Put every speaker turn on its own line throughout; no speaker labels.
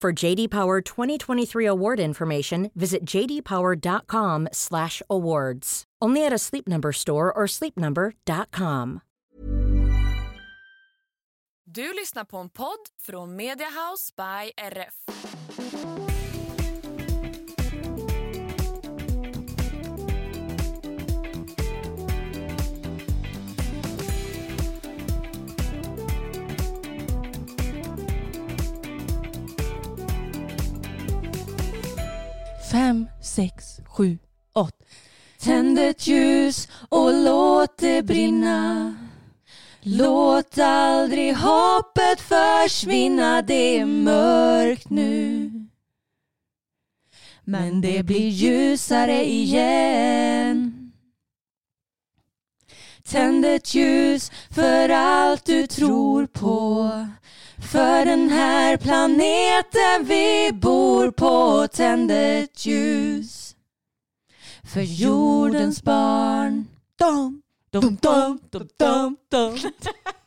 For JD Power 2023 award information, visit jdpower.com/awards. Only at a Sleep Number store or sleepnumber.com.
Du lyssnar på en podd från Media House by RF.
Fem, sex, sju, åtta. Tänd ett ljus och låt det brinna. Låt aldrig hoppet försvinna, det är mörkt nu. Men det blir ljusare igen. Tänd ett ljus för allt du tror på. För den här planeten vi bor på tänd ett ljus. För jordens barn. Dum, dum, dum, dum, dum, dum.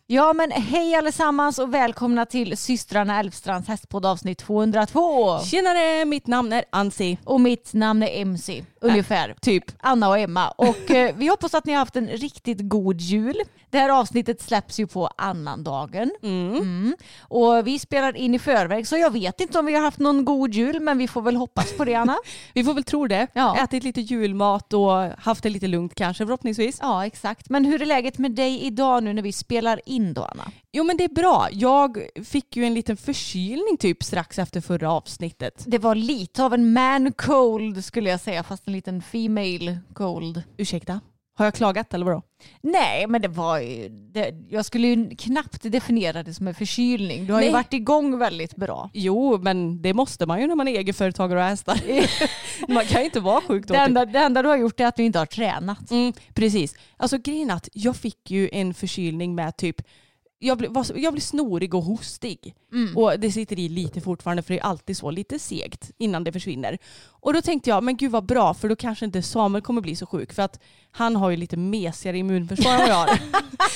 Ja men hej allesammans och välkomna till systrarna Älvstrands hästpodd avsnitt 202.
Tjenare, mitt namn är Ansi.
Och mitt namn är MC, ungefär.
Typ.
Anna och Emma. Och eh, vi hoppas att ni har haft en riktigt god jul. Det här avsnittet släpps ju på annandagen. Mm. Och vi spelar in i förväg så jag vet inte om vi har haft någon god jul men vi får väl hoppas på det Anna.
Vi får väl tro det.
Ja.
Ätit lite julmat och haft det lite lugnt kanske förhoppningsvis.
ja exakt. Men hur är läget med dig idag nu när vi spelar in då Anna?
Jo men det är bra. Jag fick ju en liten förkylning typ strax efter förra avsnittet.
Det var lite av en man cold skulle jag säga fast en liten female cold.
Ursäkta? Har jag klagat eller vadå?
Nej, men det var ju, det, jag skulle ju knappt definiera det som en förkylning. Du har ju
Nej.
varit igång väldigt bra.
Jo, men det måste man ju när man är egenföretagare och har hästar. man kan ju inte vara sjuk då.
Det enda, det enda du har gjort är att du inte har tränat.
Mm, precis. Alltså grejen att jag fick ju en förkylning med typ jag blir, var jag blir snorig och hostig. Och det sitter i lite fortfarande för det är alltid så lite segt innan det försvinner. Och då tänkte jag, men gud vad bra för då kanske inte Samuel kommer bli så sjuk för att han har ju lite mesigare immunförsvar än vad jag har.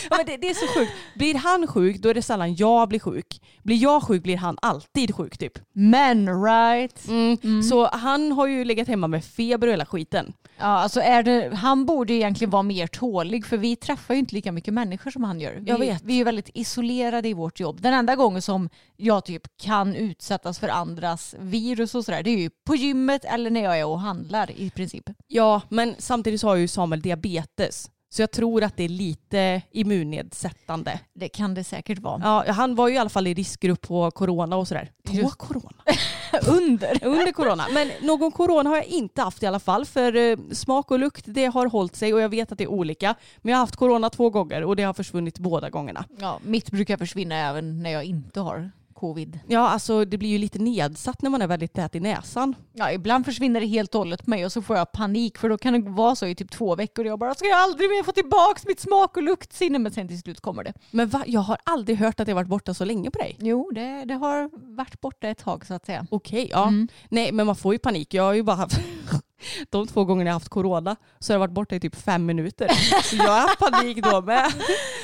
ja, men det, det är så sjukt. Blir han sjuk då är det sällan jag blir sjuk. Blir jag sjuk blir han alltid sjuk typ.
Men right.
Mm. Så han har ju legat hemma med feber och hela skiten.
Ja, alltså är det, han borde egentligen vara mer tålig för vi träffar ju inte lika mycket människor som han gör. Vi,
Jag vet.
vi är ju väldigt isolerade i vårt jobb. Den enda gången som jag typ kan utsättas för andras virus och sådär det är ju på gymmet eller när jag är och handlar i princip.
Ja, men samtidigt så har ju Samuel diabetes. Så jag tror att det är lite immunnedsättande.
Det kan det säkert vara.
Ja, han var ju i alla fall i riskgrupp på corona och sådär. På corona?
Under.
Under corona. Men någon corona har jag inte haft i alla fall. För eh, smak och lukt det har hållit sig och jag vet att det är olika. Men jag har haft corona två gånger och det har försvunnit båda gångerna.
Ja, mitt brukar försvinna även när jag inte har covid.
Ja, alltså det blir ju lite nedsatt när man är väldigt tät i näsan.
Ja, ibland försvinner det helt och hållet på mig och så får jag panik för då kan det vara så i typ två veckor och jag bara ska jag aldrig mer få tillbaka mitt smak och luktsinne men sen till slut kommer det.
Men va? jag har aldrig hört att det har varit borta så länge på dig.
Jo, det, det har varit borta ett tag så att säga.
Okej, ja.
Mm.
Nej, men man får ju panik. Jag har ju bara haft de två gångerna jag har haft corona så har jag varit borta i typ fem minuter. Så jag har haft panik då med.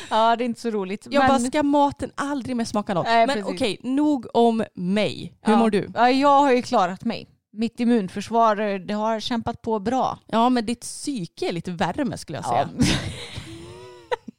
Ja, det är inte så roligt.
Jag
men...
bara, ska maten aldrig mer smaka något?
Nej,
men
precis.
okej, nog om mig. Hur
ja.
mår du?
Ja, jag har ju klarat mig. Mitt immunförsvar eh, det har kämpat på bra.
Ja, men ditt psyke är lite värme skulle jag säga.
Ja.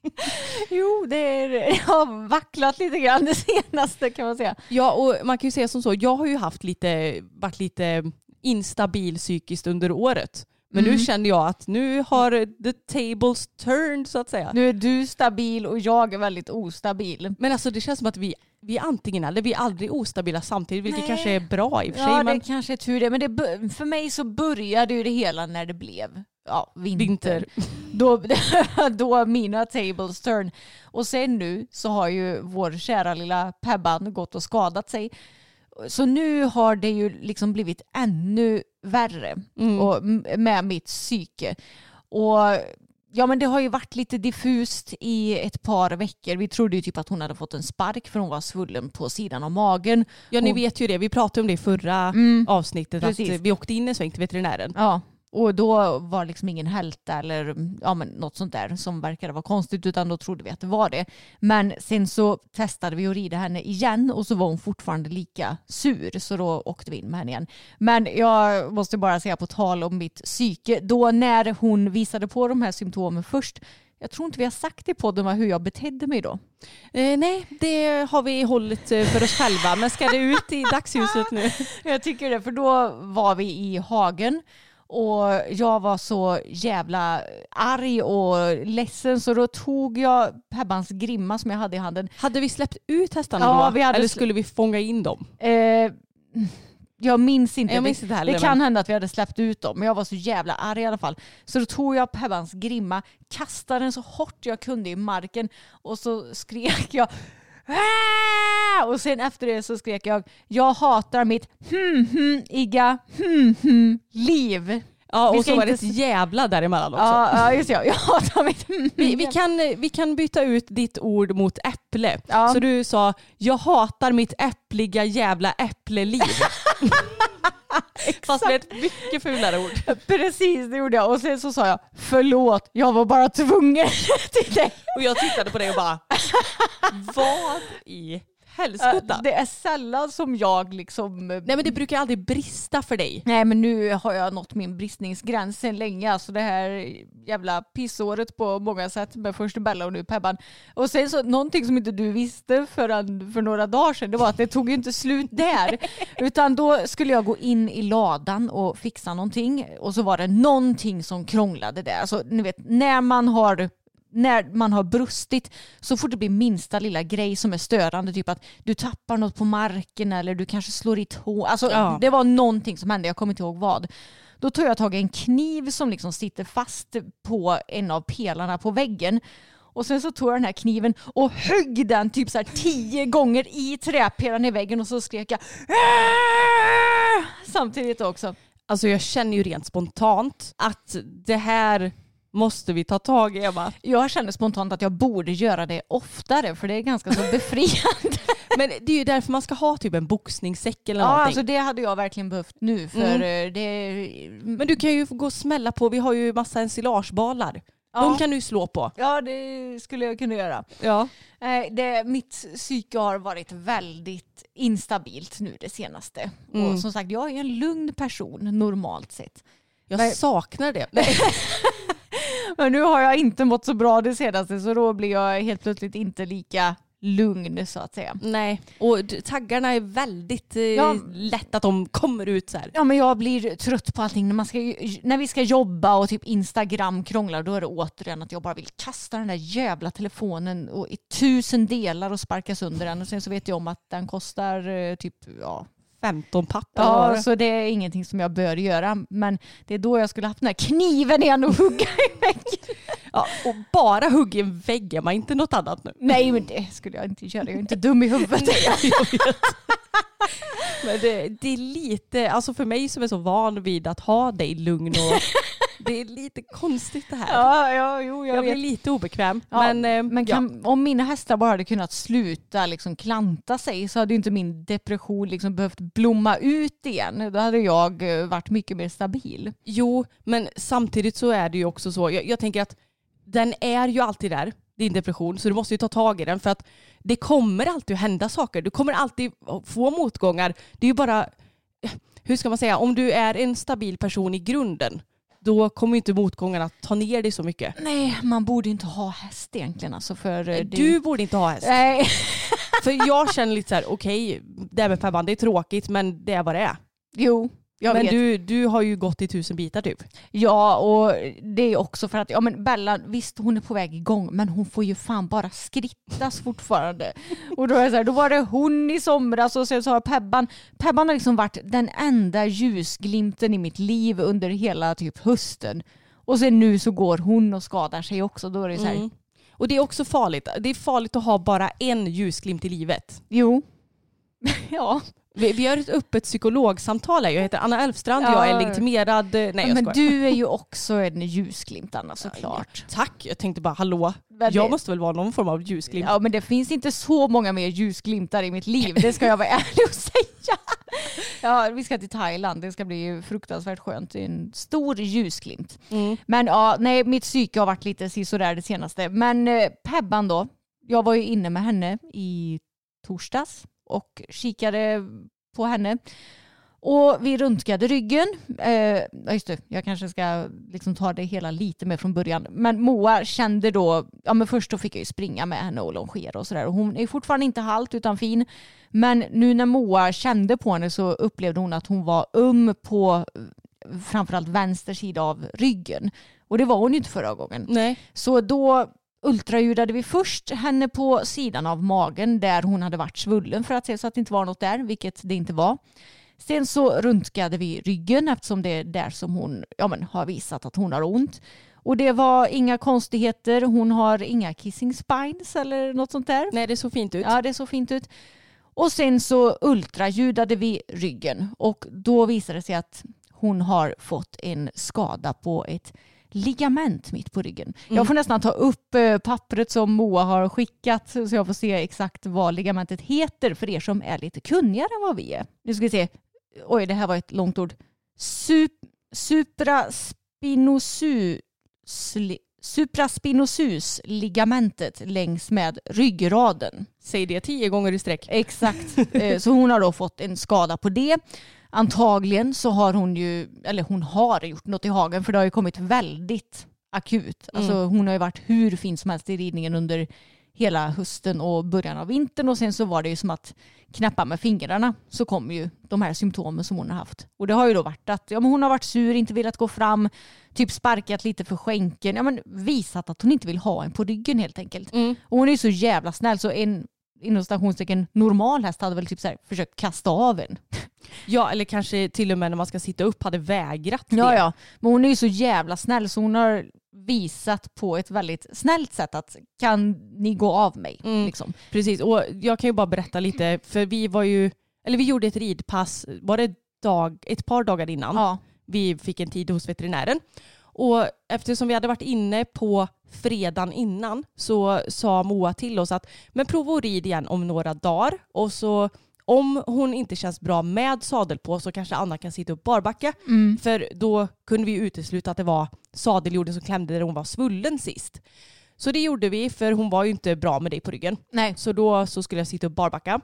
jo, det, är, har vacklat lite grann det senaste kan man säga.
Ja, och man kan ju säga som så, jag har ju haft lite, varit lite instabil psykiskt under året. Men
Mm.
nu känner jag att nu har the tables turned så att säga.
Nu är du stabil och jag är väldigt ostabil.
Men alltså det känns som att vi, vi är antingen eller, vi är aldrig ostabila samtidigt vilket
Nej.
kanske är bra i och för sig.
Ja,
men
det kanske är tur det. Men det, för mig så började ju det hela när det blev ja, vinter.
vinter.
Då, då mina tables turn. Och sen nu så har ju vår kära lilla Pebban gått och skadat sig. Så nu har det ju liksom blivit ännu värre
Mm.
och, med mitt psyke. Och ja men det har ju varit lite diffust i ett par veckor. Vi trodde ju typ att hon hade fått en spark för hon var svullen på sidan av magen.
Ja ni
Och-
vet ju det, vi pratade om det i förra
Mm.
avsnittet
Precis.
att vi åkte in en sväng till veterinären.
Ja, och då var liksom ingen hälta eller ja, men något sånt där som verkade vara konstigt utan då trodde vi att det var det. Men sen så testade vi att rida henne igen och så var hon fortfarande lika sur så då åkte vi in med henne igen. Men jag måste bara säga på tal om mitt psyke, då när hon visade på de här symptomen först jag tror inte vi har sagt i podden hur jag betedde mig då.
Eh, nej, det har vi hållit eh, för oss själva. Men ska det ut i dagsljuset nu?
Jag tycker det, för då var vi i hagen och jag var så jävla arg och ledsen så då tog jag Pebbans grimma som jag hade i handen.
Hade vi släppt ut hästarna
Ja,
då?
vi hade
Eller skulle vi fånga in dem?
Eh, jag minns inte.
Jag minns
det
inte heller,
det
men-
kan hända att vi hade släppt ut dem men jag var så jävla arg i alla fall. Så då tog jag Pebbans grimma, kastade den så hårt jag kunde i marken och så skrek jag "Ah!" och sen efter det så skrek jag jag hatar mitt hmm hmm igga hmm hmm liv.
Ja, och så var det ett jävla däremellan också.
Ja, ja just det. Jag hatar mitt
Vi, vi, kan, vi kan byta ut ditt ord mot äpple.
Ja.
Så du sa, jag hatar mitt äppliga jävla äppleliv. Fast med ett mycket fulare ord.
Precis, det gjorde jag. Och sen så sa jag förlåt, jag var bara tvungen till det.
Och jag tittade på dig och bara, vad i helskotta?
Det är sällan som jag liksom...
Nej men det brukar aldrig brista för dig.
Nej men nu har jag nått min bristningsgräns sen länge. Alltså det här jävla pissåret på många sätt med först Bella och nu Pebban. Och sen så någonting som inte du visste förrän för några dagar sedan det var att det tog ju inte slut där. Utan då skulle jag gå in i ladan och fixa någonting och så var det någonting som krånglade där. Alltså ni vet när man har när man har brustit så fort det blir minsta lilla grej som är störande, typ att du tappar något på marken eller du kanske slår i tå. Alltså
Ja.
det var någonting som hände, jag kommer inte ihåg vad. Då tog jag tag i en kniv som liksom sitter fast på en av pelarna på väggen. Och sen så tog jag den här kniven och högg den typ så här tio gånger i träpelaren i väggen och så skrek jag "Aah!" samtidigt också.
Alltså jag känner ju rent spontant att det här måste vi ta tag i Emma.
Jag känner spontant att jag borde göra det oftare för det är ganska så befriande.
Men det är ju därför man ska ha typ en boxningssäck eller
Ja,
någonting.
alltså det hade jag verkligen behövt nu för
Mm.
eh, det...
Men du kan ju gå och smälla på, vi har ju massa ensilagebalar.
Ja.
De kan du slå på.
Ja, det skulle jag kunna göra.
Ja.
Eh, Det, mitt psyke har varit väldigt instabilt nu det senaste.
Mm.
Och som sagt, jag är en lugn person normalt sett.
Jag
Nej.
saknar det.
Men nu har jag inte mått så bra det senaste så då blir jag helt plötsligt inte lika lugn så att säga.
Nej, och taggarna är väldigt eh,
Ja.
lätt att de kommer ut så här.
Ja men jag blir trött på allting. När, man ska, när vi ska jobba och typ Instagram krånglar då är det återigen att jag bara vill kasta den där jävla telefonen och i tusen delar och sparka sönder den. Och sen så vet jag om att den kostar eh, typ ja,
15 papp eller vad
Ja, så det är ingenting som jag bör göra. Men det är då jag skulle haft den här kniven igen och hugga i väggen.
ja, och bara hugga i en vägg, Emma, inte något annat nu.
Nej, men det skulle jag inte göra. Jag är inte dum i huvudet.
vet. Men det, det är lite, alltså för mig som är så van vid att ha dig lugn och det är lite konstigt det här.
Ja, ja, jo, jag,
jag blir lite obekväm.
Ja,
men eh,
Men
ja.
kan, om mina hästar bara hade kunnat sluta liksom klanta sig så hade inte min depression liksom behövt blomma ut igen. Då hade jag eh, varit mycket mer stabil.
Jo, men samtidigt så är det ju också så. Jag, jag tänker att den är ju alltid där, din depression, så du måste ju ta tag i den för att det kommer alltid att hända saker. Du kommer alltid få motgångar. Det är ju bara, hur ska man säga, om du är en stabil person i grunden, då kommer inte motgångarna ta ner dig så mycket.
Nej, man borde inte ha häst egentligen. Alltså för eh, det...
Du borde inte ha häst.
Nej.
För jag känner lite så här, okej, det här med femman, det är tråkigt men det är vad det är.
Jo, Jag
men
vet.
du, du har ju gått i tusen bitar typ.
Ja, och det är också för att ja, men Bella, visst hon är på väg igång men hon får ju fan bara skrittas fortfarande. och då, är så här, då var det hon i somras och sen så har Pebban, Pebban har liksom varit den enda ljusglimten i mitt liv under hela typ hösten. Och sen nu så går hon och skadar sig också. Då är det så här,
Mm. Och det är också farligt. Det är farligt att ha bara en ljusglimt i livet.
jo. ja.
Vi, vi har ett öppet psykologsamtal här. Jag heter Anna Elfstrand, jag är legitimerad... Nej jag
men
skojar.
du är ju också en ljusglimt Anna såklart.
Tack, jag tänkte bara hallå.
Men
Jag måste väl vara någon form av ljusglimt.
Ja men det finns inte så många mer ljusglimtar i mitt liv, det ska jag vara ärlig och säga. Ja, vi ska till Thailand, det ska bli fruktansvärt skönt. Det är en stor ljusglimt.
Mm.
Men ja, nej mitt psyke har varit lite sisådär det senaste. Men eh, Pebban då, jag var ju inne med henne i torsdags och kikade på henne. Och vi röntgade ryggen. Eh, just det, jag kanske ska liksom ta det hela lite mer från början. Men Moa kände då, ja men först då fick jag ju springa med henne och longera och sådär. Hon är fortfarande inte halt utan fin. Men nu när Moa kände på henne så upplevde hon att hon var um på eh, framförallt vänster sida av ryggen. Och det var hon ju inte förra gången.
Nej.
Så då ultraljudade vi först henne på sidan av magen där hon hade varit svullen för att se så att det inte var något där, vilket det inte var. Sen så röntgade vi ryggen eftersom det är där som hon ja, men, har visat att hon har ont. Och det var inga konstigheter. Hon har inga kissing spines eller något sånt där.
Nej det såg fint ut.
Ja, det såg fint ut. Och sen så ultraljudade vi ryggen och då visade det sig att hon har fått en skada på ett ligament mitt på ryggen. Jag får nästan ta upp eh, pappret som Moa har skickat så jag får se exakt vad ligamentet heter för er som är lite kunnigare än vad vi är. Nu ska vi se. Oj, det här var ett långt ord. Sup, supraspinosus, supraspinosus ligamentet längs med ryggraden.
Säg det tio gånger i sträck.
Exakt. Eh, Så hon har då fått en skada på det. Antagligen så har hon ju, eller hon har gjort något i hagen för det har ju kommit väldigt akut. Alltså hon har ju varit hur fin som helst i ridningen under hela hösten och början av vintern och sen så var det ju som att knäppa med fingrarna så kom ju de här symptomen som hon har haft. Och det har ju då varit att ja, men hon har varit sur, inte velat gå fram, typ sparkat lite för skänken, ja, men visat att hon inte vill ha en på ryggen helt enkelt. Och hon är ju så jävla snäll så en inom stationstecken normal häst hade väl typ så här, försökt kasta av en.
Ja eller kanske till och med när man ska sitta upp hade vägrat det.
Ja, ja. Men hon är ju så jävla snäll så hon har visat på ett väldigt snällt sätt att kan ni gå av mig?
Mm.
Liksom.
Precis och jag kan ju bara berätta lite för vi var ju, eller vi gjorde ett ridpass, var det dag, ett par dagar innan
Ja.
vi fick en tid hos veterinären. Och eftersom vi hade varit inne på fredagen innan så sa Moa till oss att men prova att rid igen om några dagar och så om hon inte känns bra med sadel på så kanske Anna kan sitta upp barbacka.
Mm.
För då kunde vi utesluta att det var sadeljorden som klämde där hon var svullen sist. Så det gjorde vi för hon var ju inte bra med dig på ryggen.
Nej.
Så då så skulle jag sitta upp barbacka.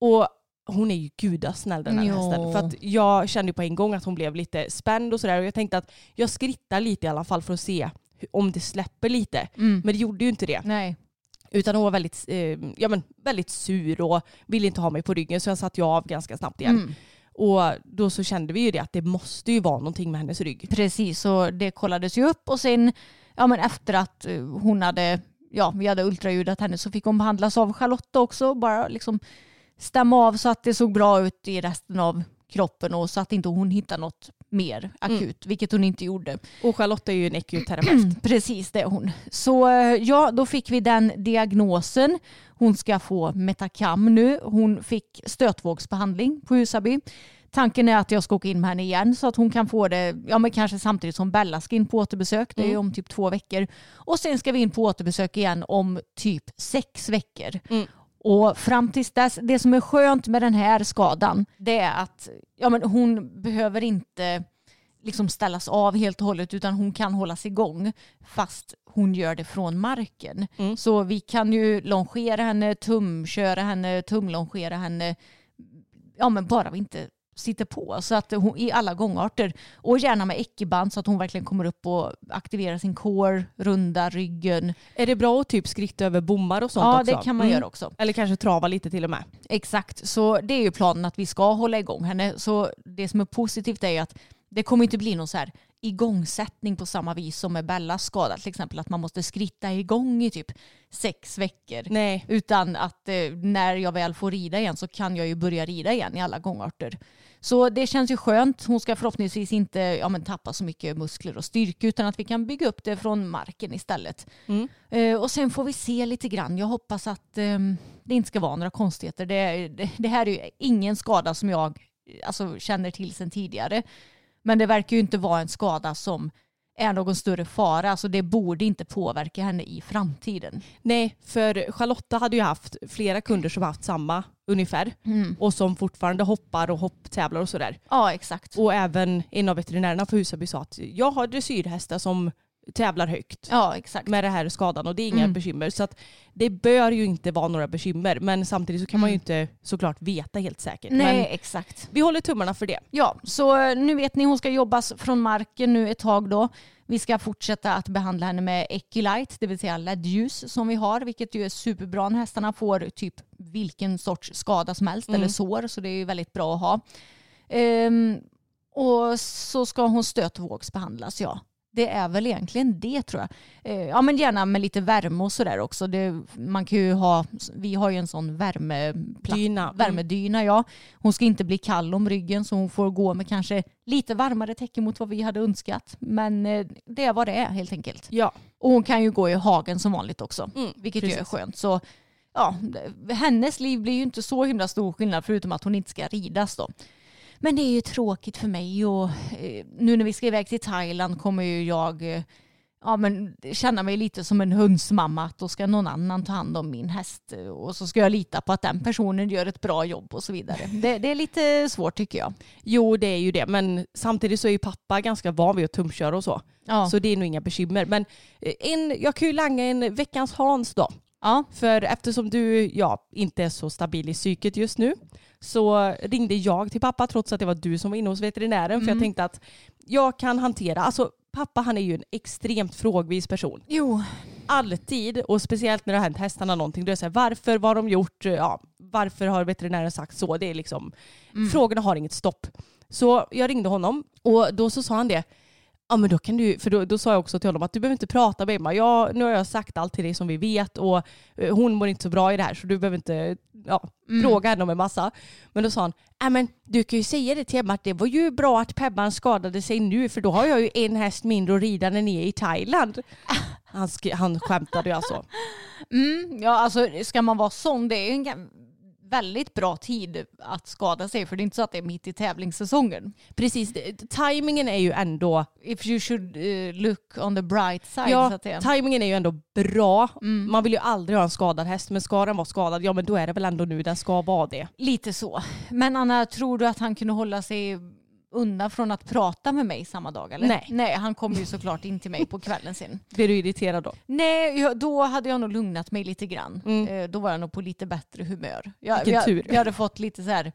Och hon är ju gudasnäll den här
Ja.
hästen. För att jag kände på en gång att hon blev lite spänd och sådär. Och jag tänkte att jag skrittar lite i alla fall för att se om det släpper lite.
Mm.
Men det gjorde ju inte det.
Nej.
Utan hon var väldigt, eh, ja, men väldigt sur och ville inte ha mig på ryggen så jag satte ju av ganska snabbt igen.
Mm.
Och då så kände vi ju det att det måste ju vara någonting med hennes rygg.
Precis, så det kollades ju upp och sen ja, men efter att eh, hon hade, ja, vi hade ultraljudat henne så fick hon behandlas av Charlotta också. Bara liksom stämma av så att det såg bra ut i resten av kroppen och så att inte hon hittade något mer akut, vilket hon inte gjorde.
Och Charlotte är ju en ekoterapeut.
Precis, det är hon. Så eh, ja, då fick vi den diagnosen. Hon ska få Metacam nu. Hon fick stötvågsbehandling på Husaby. Tanken är att jag ska åka in med henne igen så att hon kan få det, ja men kanske samtidigt som Bella ska in på återbesök. Det är ju om typ två veckor. Och sen ska vi in på återbesök igen om typ sex veckor.
Mm.
Och fram tills dess, det som är skönt med den här skadan, det är att ja, men hon behöver inte liksom ställas av helt och hållet utan hon kan hållas igång fast hon gör det från marken.
Mm.
Så vi kan ju longera henne, tumköra henne, tumlongera henne. Ja men bara vi inte sitter på. Så att hon, I alla gångarter. Och gärna med äckeband så att hon verkligen kommer upp och aktiverar sin core, runda ryggen.
Är det bra att typ skritta över bommar och sånt
Ja,
också?
det kan man
Mm.
göra också.
Eller kanske trava lite till och med.
Exakt, så det är ju planen att vi ska hålla igång henne. Så det som är positivt är ju att det kommer inte bli någon så här igångsättning på samma vis som med Bellas skada. Till exempel att man måste skritta igång i typ sex veckor.
Nej.
Utan att eh, när jag väl får rida igen så kan jag ju börja rida igen i alla gångarter. Så det känns ju skönt. Hon ska förhoppningsvis inte ja, men tappa så mycket muskler och styrka utan att vi kan bygga upp det från marken istället.
Mm.
Eh, och sen får vi se lite grann. Jag hoppas att eh, det inte ska vara några konstigheter. Det, det, det här är ju ingen skada som jag alltså, känner till sedan tidigare. Men det verkar ju inte vara en skada som är någon större fara. Alltså det borde inte påverka henne i framtiden.
Nej, för Charlotta hade ju haft flera kunder som haft samma ungefär
Mm.
och som fortfarande hoppar och hopptävlar och sådär.
Ja, exakt.
Och även en av veterinärerna på Husaby sa att jag har dressyrhästar som tävlar högt
Ja, exakt.
med det här skadan och det är inga
Mm.
bekymmer. Så att det bör ju inte vara några bekymmer men samtidigt så kan man ju
Mm.
inte såklart veta helt säkert.
Nej,
Men
exakt.
vi håller tummarna för det.
Ja, så eh, nu vet ni, hon ska jobbas från marken nu ett tag då. Vi ska fortsätta att behandla henne med Echolite, det vill säga LED-ljus som vi har, vilket ju är superbra när hästarna får typ vilken sorts skada som helst
Mm.
eller sår, så det är ju väldigt bra att ha. Ehm, och så ska hon stötvågsbehandlas, ja. Det är väl egentligen det tror jag. Eh, ja men gärna med lite värme och sådär också. Det, man kan ju ha, vi har ju en sån värmeplatta
Dyna. Mm.
värmedyna. Ja. Hon ska inte bli kall om ryggen så hon får gå med kanske lite varmare täcke mot vad vi hade önskat. Men eh, det är vad det är helt enkelt.
Ja.
Och hon kan ju gå i hagen som vanligt också,
Mm,
vilket ju är
precis.
skönt. Så ja, hennes liv blir ju inte så himla stor skillnad förutom att hon inte ska ridas då. Men det är ju tråkigt för mig och eh, nu när vi ska iväg till Thailand kommer ju jag eh, ja, men känna mig lite som en hundsmamma att då ska någon annan ta hand om min häst eh, och så ska jag lita på att den personen gör ett bra jobb och så vidare. Det, det är lite svårt tycker jag.
Jo det är ju det men samtidigt så är ju pappa ganska van vid att tumköra och så.
Ja,
Så det är nog inga bekymmer. Men en, jag kan ju langa en veckans Hans då.
Ja.
För eftersom du ja, inte är så stabil i psyket just nu så ringde jag till pappa trots att det var du som var inne hos veterinären. För jag
Mm.
tänkte att jag kan hantera, alltså pappa han är ju en extremt frågvis person.
Jo,
Alltid och speciellt när det har hänt hästarna någonting. Då är det så här, varför, vad har de gjort? Ja, varför har veterinären sagt så? Det är liksom,
Mm.
frågorna har inget stopp. Så jag ringde honom och då så sa han det. Ja men då kan du, för då, då sa jag också till honom att du behöver inte prata med Emma. Jag, nu har jag sagt allt till dig som vi vet och eh, hon mår inte så bra i det här så du behöver inte ja,
Mm.
fråga henne om en massa. Men då sa han, ja men du kan ju säga det till Emma att det var ju bra att Pebban skadade sig nu för då har jag ju en häst mindre att rida när ni är i Thailand. Han, sk- han skämtade ju alltså.
Mm, ja, alltså ska man vara sån, det är en väldigt bra tid att skada sig för det är inte så att det är mitt i tävlingssäsongen.
Precis, det- tajmingen är ju ändå,
If you should eh, look on the bright side så
ja,
att säga.
tajmingen är ju ändå bra.
Mm.
Man vill ju aldrig ha en skadad häst men ska den vara skadad, ja men då är det väl ändå nu den ska vara det.
Lite så. Men Anna, tror du att han kunde hålla sig undan från att prata med mig samma dag? Eller?
Nej.
Nej, han kom ju såklart in till mig på kvällen sen.
Blir du irriterad då?
Nej, jag, då hade jag nog lugnat mig lite grann.
Mm.
Eh, då var jag nog på lite bättre humör. Jag,
Vilken
jag,
tur.
jag hade fått lite så här,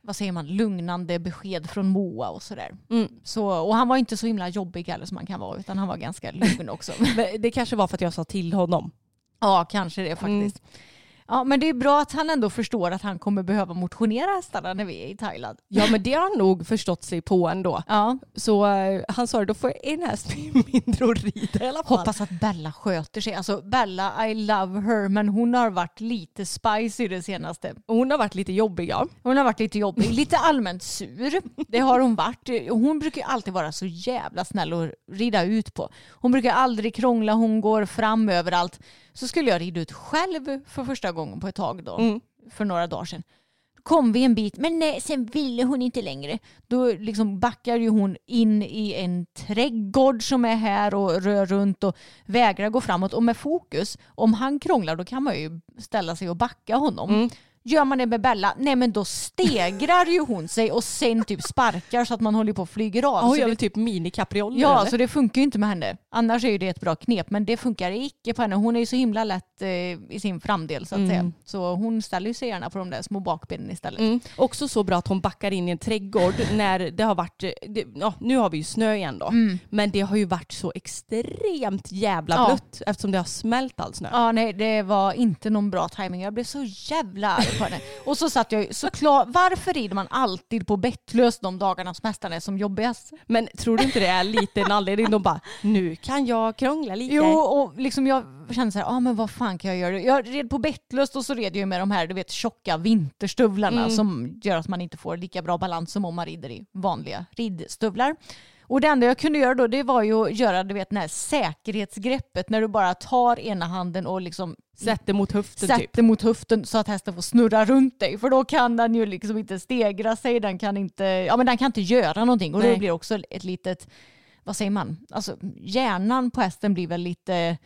vad säger man, lugnande besked från Moa och sådär.
Mm.
Så, och han var inte så himla jobbig heller som man kan vara, utan han var ganska lugn också.
Det kanske var för att jag sa till honom.
ja, kanske det faktiskt. Ja, men det är bra att han ändå förstår att han kommer behöva motionera hästarna när vi är i Thailand.
Ja men det har han nog förstått sig på ändå.
Ja,
Så eh, han sa då får jag en häst mindre att rida i alla fall.
hoppas att Bella sköter sig. Alltså Bella, I love her, men hon har varit lite spicy det senaste.
Hon har varit lite jobbig ja.
Hon har varit lite jobbig, lite allmänt sur. Det har hon varit. Hon brukar alltid vara så jävla snäll att rida ut på. Hon brukar aldrig krångla, hon går fram överallt. Så skulle jag rida ut själv för första gången på ett tag då,
Mm.
för några dagar sedan. Då kom vi en bit, men nej, sen ville hon inte längre. Då liksom backar ju hon in i en trädgård som är här och rör runt och vägrar gå framåt. Och med fokus, om han krånglar då kan man ju ställa sig och backa honom.
Mm.
Gör man det med Bella, nej men då stegrar ju hon sig och sen typ sparkar så att man håller på och flyger av.
Ja, hon gör väl typ minikaprioler
Ja,
eller?
så det funkar ju inte med henne. Annars är ju det ett bra knep, men det funkar icke på henne. Hon är ju så himla lätt eh, i sin framdel så att
Mm.
säga. Så hon ställer ju sig gärna på de där små bakbenen istället.
Mm. Också så bra att hon backar in i en trädgård när det har varit, eh, det, ja, nu har vi ju snö igen då, men det har ju varit så extremt jävla
Ja.
blött eftersom det har smält all snö.
Ja, nej, det var inte någon bra timing. Jag blev så jävla arg henne. Och så satt jag ju såklart, varför rider man alltid på bettlös de dagarna som hästarna är som jobbigast?
Men tror du inte det är lite en anledning? De bara, nu kan jag krångla lite.
Jo, och liksom jag kände så här, ah, men vad fan kan jag göra? Jag red på bettlöst och så red jag med de här du vet, tjocka vinterstövlarna
Mm.
som gör att man inte får lika bra balans som om man rider i vanliga ridstövlar. Och det enda jag kunde göra då det var ju att göra du vet, det här säkerhetsgreppet när du bara tar ena handen och liksom
Sätter mot höften
sätter
typ.
mot höften så att hästen får snurra runt dig. För då kan den ju liksom inte stegra sig, den kan inte, ja, men den kan inte göra någonting. Och
Nej.
då blir också ett litet, vad säger man, alltså hjärnan på hästen blir väl lite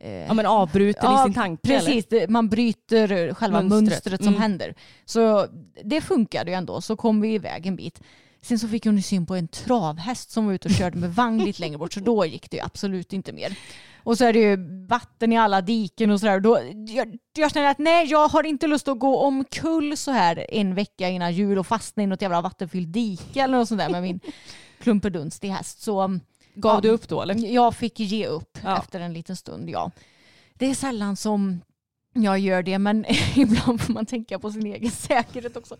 eh,
Ja men avbruten i sin tanke eller?
Precis, det- man bryter själva mönstret,
Mönstret.
som
Mm.
händer. Så det funkade ju ändå, så kom vi iväg en bit. Sen så fick hon syn på en travhäst som var ute och körde med vagn lite längre bort, så då gick det ju absolut inte mer. Och så är det ju vatten i alla diken och sådär. Jag, jag känner att nej, jag har inte lust att gå omkull så här en vecka innan jul och fastna i något jävla vattenfyllt dike eller något sånt där med min klumpedunstig häst. Så
Gav
Ja.
du upp då eller?
jag fick ge upp
Ja.
efter en liten stund, ja. Det är sällan som jag gör det, men ibland får man tänka på sin egen säkerhet också.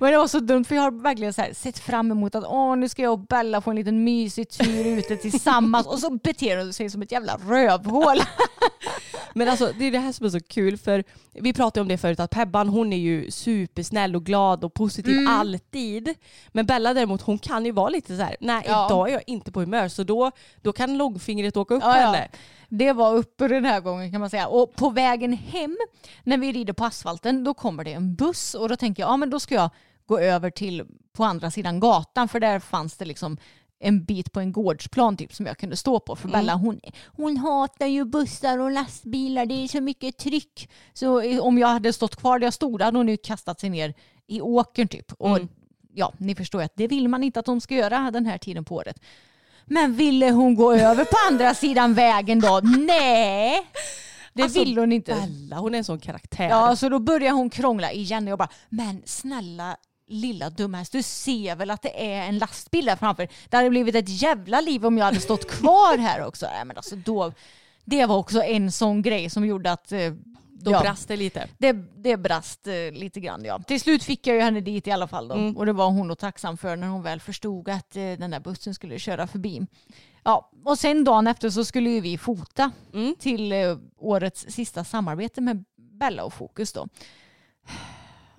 Men det var så dumt, för jag har verkligen så här sett fram emot att åh, nu ska jag och Bella få en liten mysig tur ute tillsammans och så beter hon sig som ett jävla rövhål.
Men alltså det är det här som är så kul för vi pratade om det förut att Pebban hon är ju supersnäll och glad och positiv
Mm.
alltid. Men Bella däremot hon kan ju vara lite så här, nej
Ja.
idag är jag inte på humör så då, då kan långfingret åka upp
Ja,
på
ja.
henne.
Det var uppe den här gången kan man säga. Och på vägen hem när vi rider på asfalten då kommer det en buss och då tänker jag ja men då ska jag gå över till på andra sidan gatan för där fanns det liksom en bit på en gårdsplan typ som jag kunde stå på. För Bella hon, hon hatar ju bussar och lastbilar, det är så mycket tryck. Så om jag hade stått kvar där jag stod hade hon ju kastat sig ner i åkern typ. Och
Mm.
ja, ni förstår ju att det vill man inte att de ska göra den här tiden på året. Men ville hon gå över på andra sidan vägen då? Nej! Det
Alltså,
vill hon inte.
Bella hon är en sån karaktär.
Ja, så då börjar hon krångla igen och jag bara, men snälla lilla dumhäst, du ser väl att det är en lastbil där framför. Det hade blivit ett jävla liv om jag hade stått kvar här också. Nej, men alltså då, det var också en sån grej som gjorde att eh,
Då
ja,
brast det lite.
det, det brast eh, lite grann ja. Till slut fick jag ju henne dit i alla fall då.
Mm.
Och det var hon då tacksam för när hon väl förstod att eh, den där bussen skulle köra förbi. Ja, och sen dagen efter så skulle ju vi fota
Mm.
till eh, årets sista samarbete med Bella och Fokus då.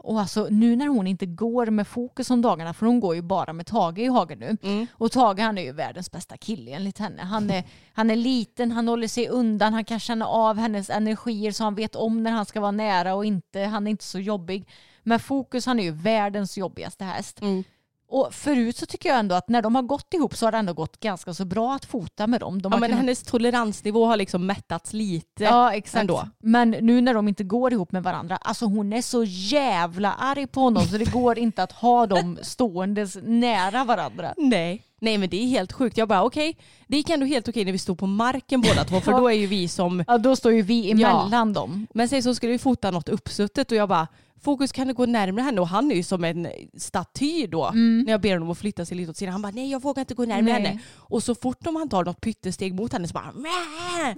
Och alltså nu när hon inte går med Fokus om dagarna, för hon går ju bara med Tage i hagen nu.
Mm.
Och Tage han är ju världens bästa kille enligt henne. Han är, han är liten, han håller sig undan, han kan känna av hennes energier så han vet om när han ska vara nära och inte. Han är inte så jobbig. Men Fokus han är ju världens jobbigaste häst.
Mm.
Och förut så tycker jag ändå att när de har gått ihop så har det ändå gått ganska så bra att fota med dem. De
Ja, men
kunnat-
hennes toleransnivå har liksom mättats lite.
Ja exakt.
ändå.
Men nu när de inte går ihop med varandra, alltså hon är så jävla arg på honom så det går inte att ha dem ståendes nära varandra.
Nej. Nej men det är helt sjukt. Jag bara okej, det gick ändå helt okej när vi stod på marken båda två för
Ja.
då är ju vi som
Ja då står ju vi emellan dem.
Men sen så skulle vi fota något uppsuttet och jag bara Fokus kan du gå närmare henne och han är ju som en staty då. När jag ber honom att flytta sig lite åt sidan. Han bara nej jag vågar inte gå närmare
Nej.
henne. Och så fort om han tar något pyttesteg mot henne så bara!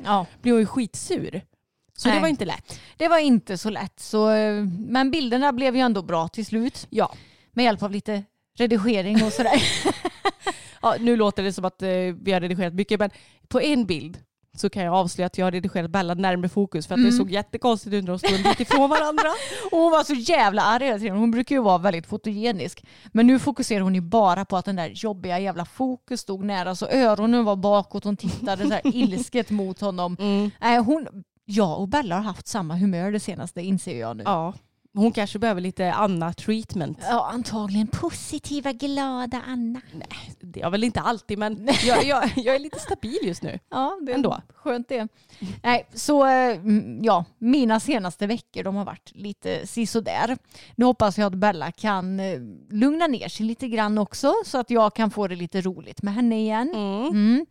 Ja.
blir hon ju skitsur. Så det
Nej.
var inte lätt.
Det var inte så lätt. Så, eh, men bilderna blev ju ändå bra till slut.
Ja.
Med hjälp av lite redigering och sådär.
ja, nu låter det som att eh, vi har redigerat mycket men på en bild så kan jag avslöja att jag har redigerat Bella närmare fokus för att det såg jättekonstigt ut när de stod bit ifrån varandra.
Och hon var så jävla arg hela tiden. Hon brukar ju vara väldigt fotogenisk. Men nu fokuserar hon ju bara på att den där jobbiga jävla fokus stod nära. Så öronen var bakåt. Hon tittade så här ilsket mot honom.
Mm.
Nej, hon, jag och Bella har haft samma humör det senaste inser jag nu.
Ja. Hon kanske behöver lite Anna-treatment.
Ja, antagligen positiva, glada Anna.
Det är jag väl inte alltid men jag, jag, jag är lite stabil just nu.
Ja, det är
Ändå.
skönt det. Nej, så mm, ja, mina senaste veckor de har varit lite sisådär. Nu hoppas jag att Bella kan eh, lugna ner sig lite grann också så att jag kan få det lite roligt med henne igen. Mm.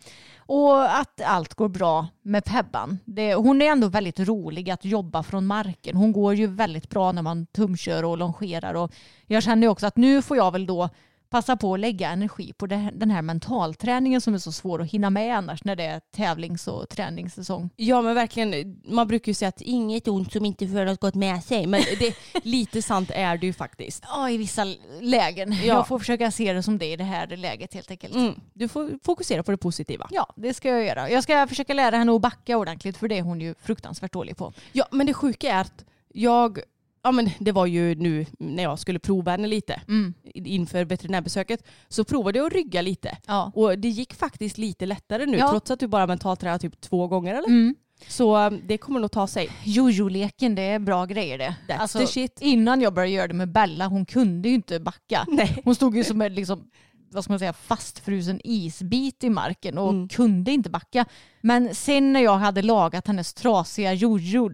Och att allt går bra med Pebban. Det, hon är ändå väldigt rolig att jobba från marken. Hon går ju väldigt bra när man tumkör och longerar. Och jag känner ju också att nu får jag väl då passa på att lägga energi på den här mentalträningen som är så svår att hinna med annars när det är tävlings och träningssäsong.
Ja men verkligen, man brukar ju säga att inget ont som inte för något gott med sig. Men det, lite sant är det ju faktiskt.
Ja, i vissa lägen.
Ja.
Jag får försöka se det som det i det här läget helt enkelt.
Mm, du får fokusera på det positiva.
Ja, det ska jag göra. Jag ska försöka lära henne att backa ordentligt för det är hon ju fruktansvärt dålig på.
Ja men det sjuka är att jag, ja men det var ju nu när jag skulle prova henne lite
Mm.
inför veterinärbesöket så provade jag att rygga lite.
Ja.
Och det gick faktiskt lite lättare nu
Ja.
trots att du bara mentaltränar typ två gånger eller?
Mm.
Så um, det kommer nog ta sig.
Jojo-leken, det är bra grejer det. Alltså,
That's shit.
Innan jag började göra det med Bella, hon kunde ju inte backa.
Nej.
Hon stod ju som en liksom, vad ska man säga, fastfrusen isbit i marken och
Mm.
kunde inte backa. Men sen när jag hade lagat hennes trasiga jojo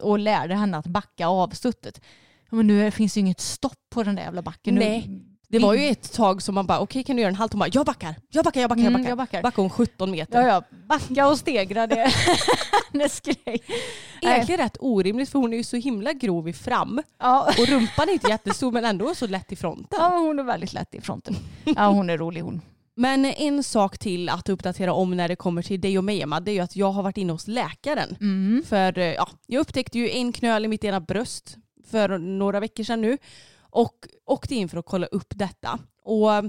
och lärde henne att backa avstuttet, men nu finns det ju inget stopp på den där jävla backen.
Nej.
Nu,
Det var ju ett tag som man bara okej kan du göra en halt? Hon bara jag backar, jag backar, jag backar, jag
Mm,
backar.
jag backar.
Backade hon 17 meter.
Ja, ja, backa och stegra det är hennes grej.
Egentligen rätt orimligt för hon är ju så himla grov i fram
Ja.
och rumpan är inte jättestor men ändå så lätt i fronten.
ja, hon är väldigt lätt i fronten. Ja, hon är rolig hon.
Men en sak till att uppdatera om när det kommer till dig och mig Emma, det är ju att jag har varit inne hos läkaren.
Mm.
För eh, ja, jag upptäckte ju en knöl i mitt ena bröst för några veckor sedan nu och åkte in för att kolla upp detta. Och eh,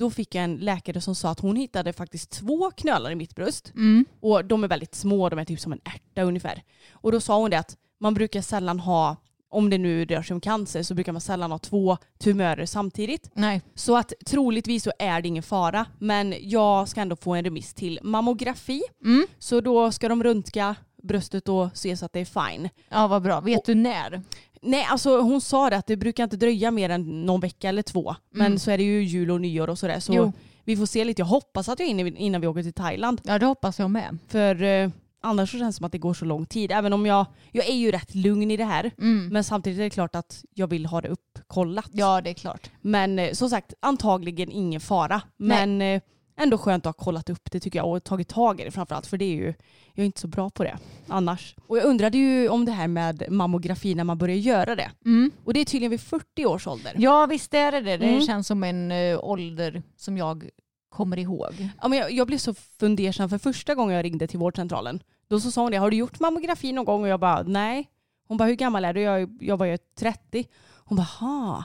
då fick jag en läkare som sa att hon hittade faktiskt två knölar i mitt bröst.
Mm.
Och de är väldigt små, de är typ som en ärta ungefär. Och då sa hon det att man brukar sällan ha, om det nu rör sig om cancer, så brukar man sällan ha två tumörer samtidigt.
Nej.
Så att troligtvis så är det ingen fara. Men jag ska ändå få en remiss till mammografi.
Mm.
Så då ska de röntga bröstet och se så att det är fine.
Ja, vad bra. Vet du när?
Nej, alltså hon sa det att det brukar inte dröja mer än någon vecka eller två. Men så är det ju jul och nyår och sådär. Så
Jo.
vi får se lite. Jag hoppas att jag är inne innan vi åker till Thailand.
Ja, det hoppas jag med.
För eh, annars så känns det som att det går så lång tid. Även om jag, jag är ju rätt lugn i det här. Men samtidigt är det klart att jag vill ha det uppkollat.
Ja, det är klart.
Men eh, som sagt, antagligen ingen fara. Men eh, ändå skönt att ha kollat upp det tycker jag och tagit tag i det framförallt. För det är ju, jag är inte så bra på det annars. Och jag undrade ju om det här med mammografi när man börjar göra det. Och det är tydligen vid 40 års ålder.
Ja, visst är det det. Det
Mm.
känns som en eh, ålder som jag kommer ihåg.
Ja, men jag, jag blev så fundersam för första gången jag ringde till vårdcentralen. Då så sa hon det, har du gjort mammografi någon gång? Och jag bara, nej. Hon bara, hur gammal är du? Jag, jag var ju 30. Hon bara, ha.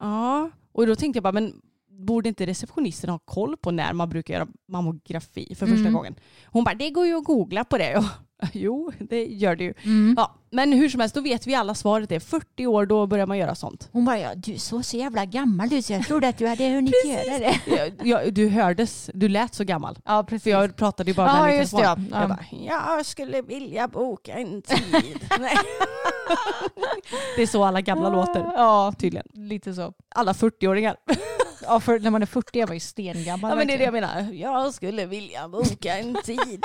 Ja. Och då tänkte jag bara, men borde inte receptionisten ha koll på när man brukar göra mammografi för första
Mm.
gången? Hon bara, det går ju att googla på det. Jo, det gör det ju.
Mm.
Ja, men hur som helst, då vet vi alla svaret är 40 år, då börjar man göra sånt.
Hon bara, ja, du såg så jävla gammal ut så jag trodde att du hade hunnit göra det.
Jag, du hördes, du lät så gammal.
Ja, precis.
För jag pratade ju bara
Ja,
med
just det, ja.
Jag
Ja.
bara, jag skulle vilja boka en tid. Det är så alla gamla låter.
Ja,
Tydligen.
lite så.
Alla 40-åringar.
Ja, för när man är 40 är man ju stengammal.
Ja men det är det jag menar. Jag skulle vilja boka en tid.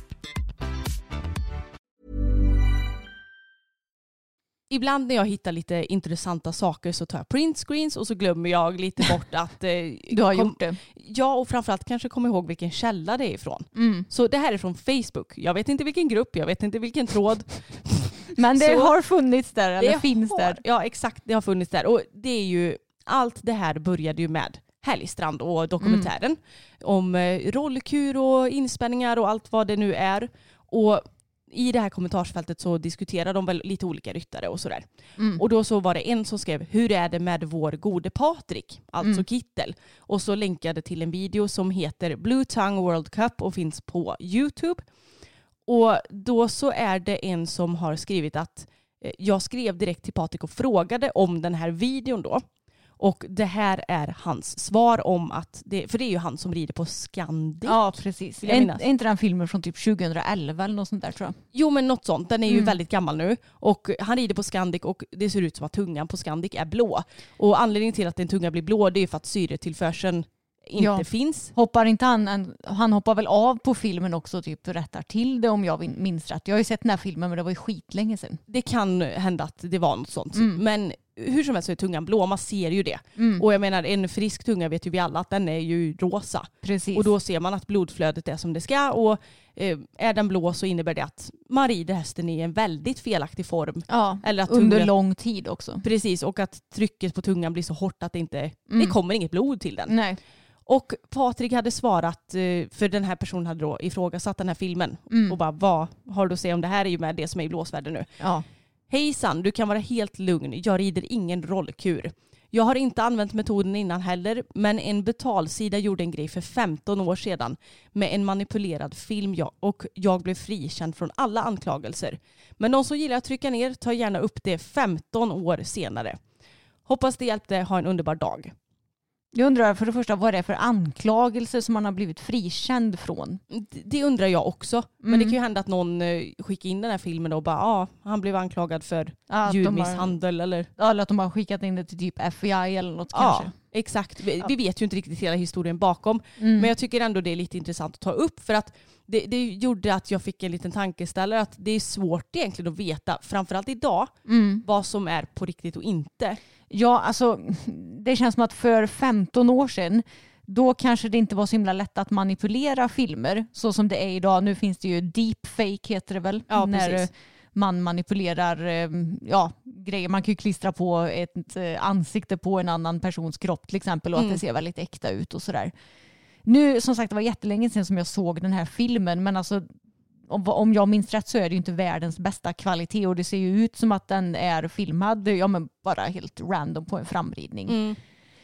ibland när jag hittar lite intressanta saker så tar jag printscreens och så glömmer jag lite bort att... Eh,
Du har
kom-
gjort det.
Ja, och framförallt kanske komma ihåg vilken källa det är ifrån.
Mm.
Så det här är från Facebook. Jag vet inte vilken grupp, jag vet inte vilken tråd.
Men det
Så-
har funnits där, eller
det
finns
har,
där.
Ja, exakt. Det har funnits där. Och det är ju, allt det här började ju med Helgstrand och dokumentären
Mm.
om eh, rollkur och inspänningar och allt vad det nu är. Och i det här kommentarsfältet så diskuterar de väl lite olika ryttare och sådär.
Mm.
Och då så var det en som skrev hur är det med vår gode Patrik, alltså
Mm.
Kittel. Och så länkade till en video som heter Blue Tongue World Cup och finns på YouTube. Och då så är det en som har skrivit att eh, jag skrev direkt till Patrik och frågade om den här videon då. Och det här är hans svar om att, det, för det är ju han som rider på Scandic.
Ja, precis. Är, inte den filmen från typ 2011 eller något sånt där tror jag?
Jo men något sånt, den är ju
Mm.
väldigt gammal nu. Och han rider på Scandic och det ser ut som att tungan på Scandic är blå. Och anledningen till att en tunga blir blå det är för att syretillförseln inte
Ja.
finns.
Hoppar inte han, han hoppar väl av på filmen också och typ rättar till det om jag minns rätt. Jag har ju sett den här filmen men det var ju skitlänge sedan.
Det kan hända att det var något sånt.
Mm.
Men hur som helst så är tungan blå, man ser ju det.
Mm.
Och jag menar en frisk tunga vet ju vi alla att den är ju rosa.
Precis.
Och då ser man att blodflödet är som det ska och eh, är den blå så innebär det att man rider hästen i en väldigt felaktig form.
ja,
Eller att
under
tungan-
lång tid också.
Precis, och att trycket på tungan blir så hårt att det inte
Mm.
det kommer inget blod till den.
Nej.
Och Patrik hade svarat, eh, för den här personen hade då ifrågasatt den här filmen
Mm.
och bara vad har du att säga om det här är ju med det som är i blåsvärlden nu.
Ja.
Hejsan, du kan vara helt lugn. Jag rider ingen rollkur. Jag har inte använt metoden innan heller, men en betalsida gjorde en grej för 15 år sedan med en manipulerad film och jag blev frikänd från alla anklagelser. Men de som gillar att trycka ner tar gärna upp det 15 år senare. Hoppas det hjälpte. Ha en underbar dag.
Jag undrar för det första vad det är för anklagelser som man har blivit frikänd från.
Det undrar jag också. Men
Mm.
det kan ju hända att någon eh, skickar in den här filmen och bara ja, ah, han blev anklagad för
Att de har,
djurmisshandel eller
eller att de har skickat in det till typ FBI eller något
Ja,
kanske.
exakt. Vi, vi vet ju inte riktigt hela historien bakom.
Mm.
Men jag tycker ändå det är lite intressant att ta upp för att det, det gjorde att jag fick en liten tankeställare att det är svårt egentligen att veta, framförallt idag,
Mm.
vad som är på riktigt och inte.
Ja, alltså det känns som att för 15 år sedan då kanske det inte var så himla lätt att manipulera filmer så som det är idag. Nu finns det ju deepfake heter det väl.
Ja,
när
precis.
man manipulerar eh, ja, grejer. Man kan ju klistra på ett eh, ansikte på en annan persons kropp till exempel och
Mm.
att det ser väldigt äkta ut och sådär. Nu som sagt det var jättelänge sedan som jag såg den här filmen men alltså om, jag minns rätt så är det ju inte världens bästa kvalitet och det ser ju ut som att den är filmad ja, men bara helt random på en framridning.
Mm.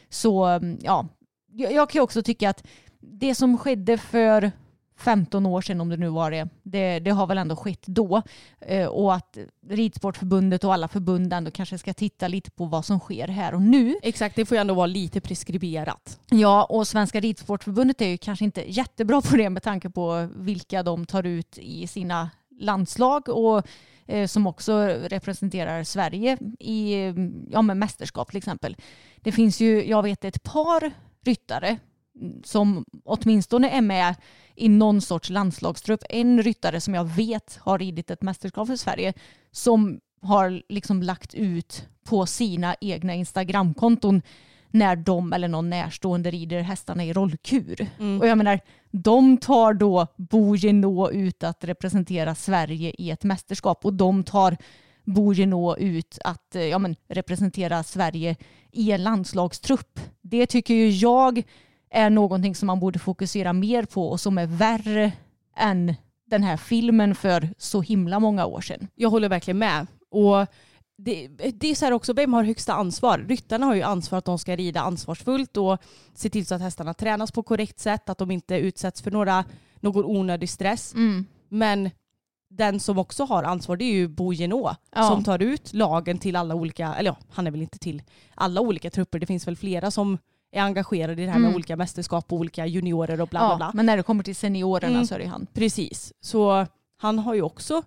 Så mm, ja, jag, jag kan ju också tycka att det som skedde för 15 år sedan, om det nu var det, det, det har väl ändå skett då. Eh, och att Ridsportförbundet och alla förbund ändå kanske ska titta lite på vad som sker här och nu.
Exakt, det får ju ändå vara lite preskriberat.
Ja, och Svenska Ridsportförbundet är ju kanske inte jättebra på det med tanke på vilka de tar ut i sina landslag och eh, som också representerar Sverige i ja, med mästerskap till exempel. Det finns ju, jag vet ett par ryttare som åtminstone är med i någon sorts landslagstrupp. En ryttare som jag vet har ridit ett mästerskap för Sverige som har liksom lagt ut på sina egna Instagramkonton när de eller någon närstående rider hästarna i rollkur.
Mm.
Och jag menar, de tar då Bo Genot ut att representera Sverige i ett mästerskap och de tar Bo Genot ut att eh, ja, men, representera Sverige i en landslagstrupp. Det tycker ju jag är någonting som man borde fokusera mer på och som är värre än den här filmen för så himla många år sedan.
Jag håller verkligen med. Och det, det är så här också, vem har högsta ansvar? Ryttarna har ju ansvar att de ska rida ansvarsfullt och se till så att hästarna tränas på korrekt sätt, att de inte utsätts för några, någon onödig stress. Men den som också har ansvar det är ju Bo Genot
Ja.
som tar ut lagen till alla olika, eller ja, han är väl inte till alla olika trupper. Det finns väl flera som är engagerade i det här med
Mm.
olika mästerskap och olika juniorer och bla bla
Ja,
bla.
men när det kommer till seniorerna
Mm.
så är det han.
Precis, så han har ju också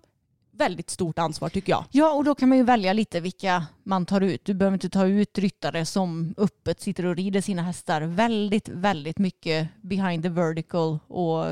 väldigt stort ansvar tycker jag.
Ja, och då kan man ju välja lite vilka man tar ut. Du behöver inte ta ut ryttare som öppet sitter och rider sina hästar väldigt, väldigt mycket behind the vertical och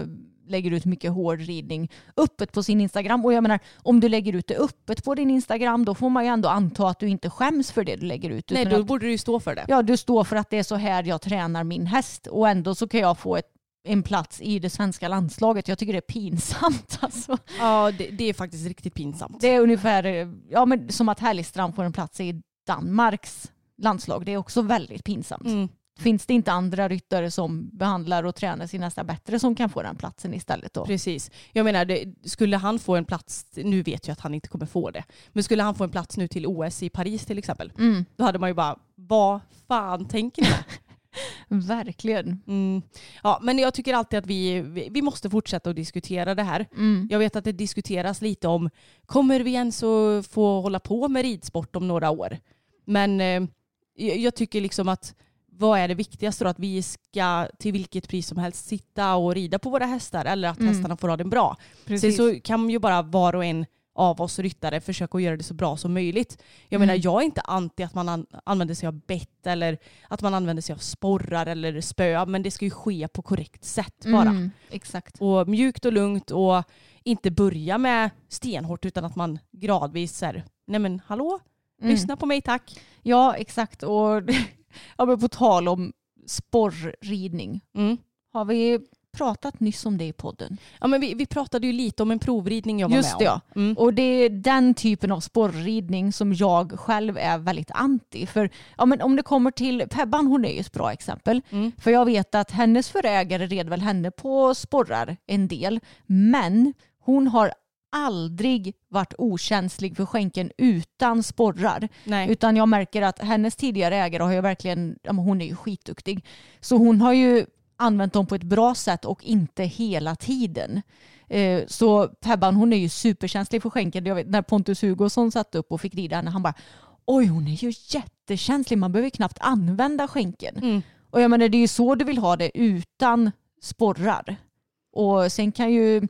lägger ut mycket hård ridning öppet på sin Instagram. Och jag menar, om du lägger ut det öppet på din Instagram då får man ju ändå anta att du inte skäms för det du lägger ut.
Nej, då
att,
borde du ju stå för det.
ja, du står för att det är så här jag tränar min häst och ändå så kan jag få ett, en plats i det svenska landslaget. Jag tycker det är pinsamt alltså.
Ja, det, det är faktiskt riktigt pinsamt.
Det är ungefär ja, men som att Härligstrand får en plats i Danmarks landslag. Det är också väldigt pinsamt.
Mm.
Finns det inte andra ryttare som behandlar och tränar sin hästar bättre som kan få den platsen istället då?
Precis. Jag menar, det, skulle han få en plats, nu vet jag att han inte kommer få det, men skulle han få en plats nu till OS i Paris till exempel,
Mm,
då hade man ju bara, vad fan tänker ni?
verkligen.
Mm. Ja, men jag tycker alltid att vi, vi, måste fortsätta att diskutera det här.
Mm.
Jag vet att det diskuteras lite om, kommer vi ens att få hålla på med ridsport om några år? Men eh, jag tycker liksom att vad är det viktigaste då? Att vi ska till vilket pris som helst sitta och rida på våra hästar eller att
Mm.
hästarna får ha det bra.
Precis.
Sen så kan ju bara var och en av oss ryttare försöka att göra det så bra som möjligt. Jag
Mm.
menar jag är inte anti att man an- använder sig av bett eller att man använder sig av sporrar eller spö men det ska ju ske på korrekt sätt bara.
Mm, exakt.
Och mjukt och lugnt och inte börja med stenhårt utan att man gradvis säger nej men hallå,
Mm.
lyssna på mig tack.
Ja, exakt. Och ja, men på tal om sporrridning.
Mm.
Har vi pratat nyss om det i podden?
Ja, men vi, vi pratade ju lite om en provridning jag var
Just
med
det,
om.
ja.
Mm.
Och det är den typen av sporrridning som jag själv är väldigt anti. För ja, men om det kommer till Pebban, hon är ju ett bra exempel.
Mm.
För jag vet att hennes förägare red väl henne på sporrar en del. Men hon har aldrig varit okänslig för skänken utan sporrar.
Nej.
Utan jag märker att hennes tidigare ägare har ju verkligen, hon är ju skitduktig. Så hon har ju använt dem på ett bra sätt och inte hela tiden. Eh, Så Pebban hon är ju superkänslig för skänken. Jag vet, när Pontus Hugosson satt upp och fick rida henne, han bara oj hon är ju jättekänslig, man behöver knappt använda skänken.
Mm.
Och jag menar det är ju så du vill ha det utan sporrar. Och sen kan ju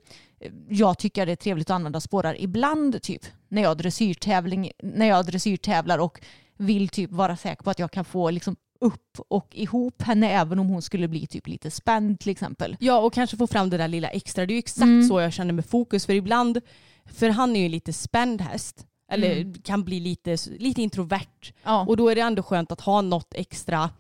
jag tycka det är trevligt att använda sporrar ibland typ när jag, dressyrtävling, när jag dressyrtävlar och vill typ vara säker på att jag kan få liksom upp och ihop henne även om hon skulle bli typ lite spänd till exempel.
Ja och kanske få fram det där lilla extra. Det är ju exakt
Mm.
så jag känner med fokus. För ibland, för han är ju en lite spänd häst. Eller
Mm.
kan bli lite, lite introvert.
Ja.
Och då är det ändå skönt att ha något extra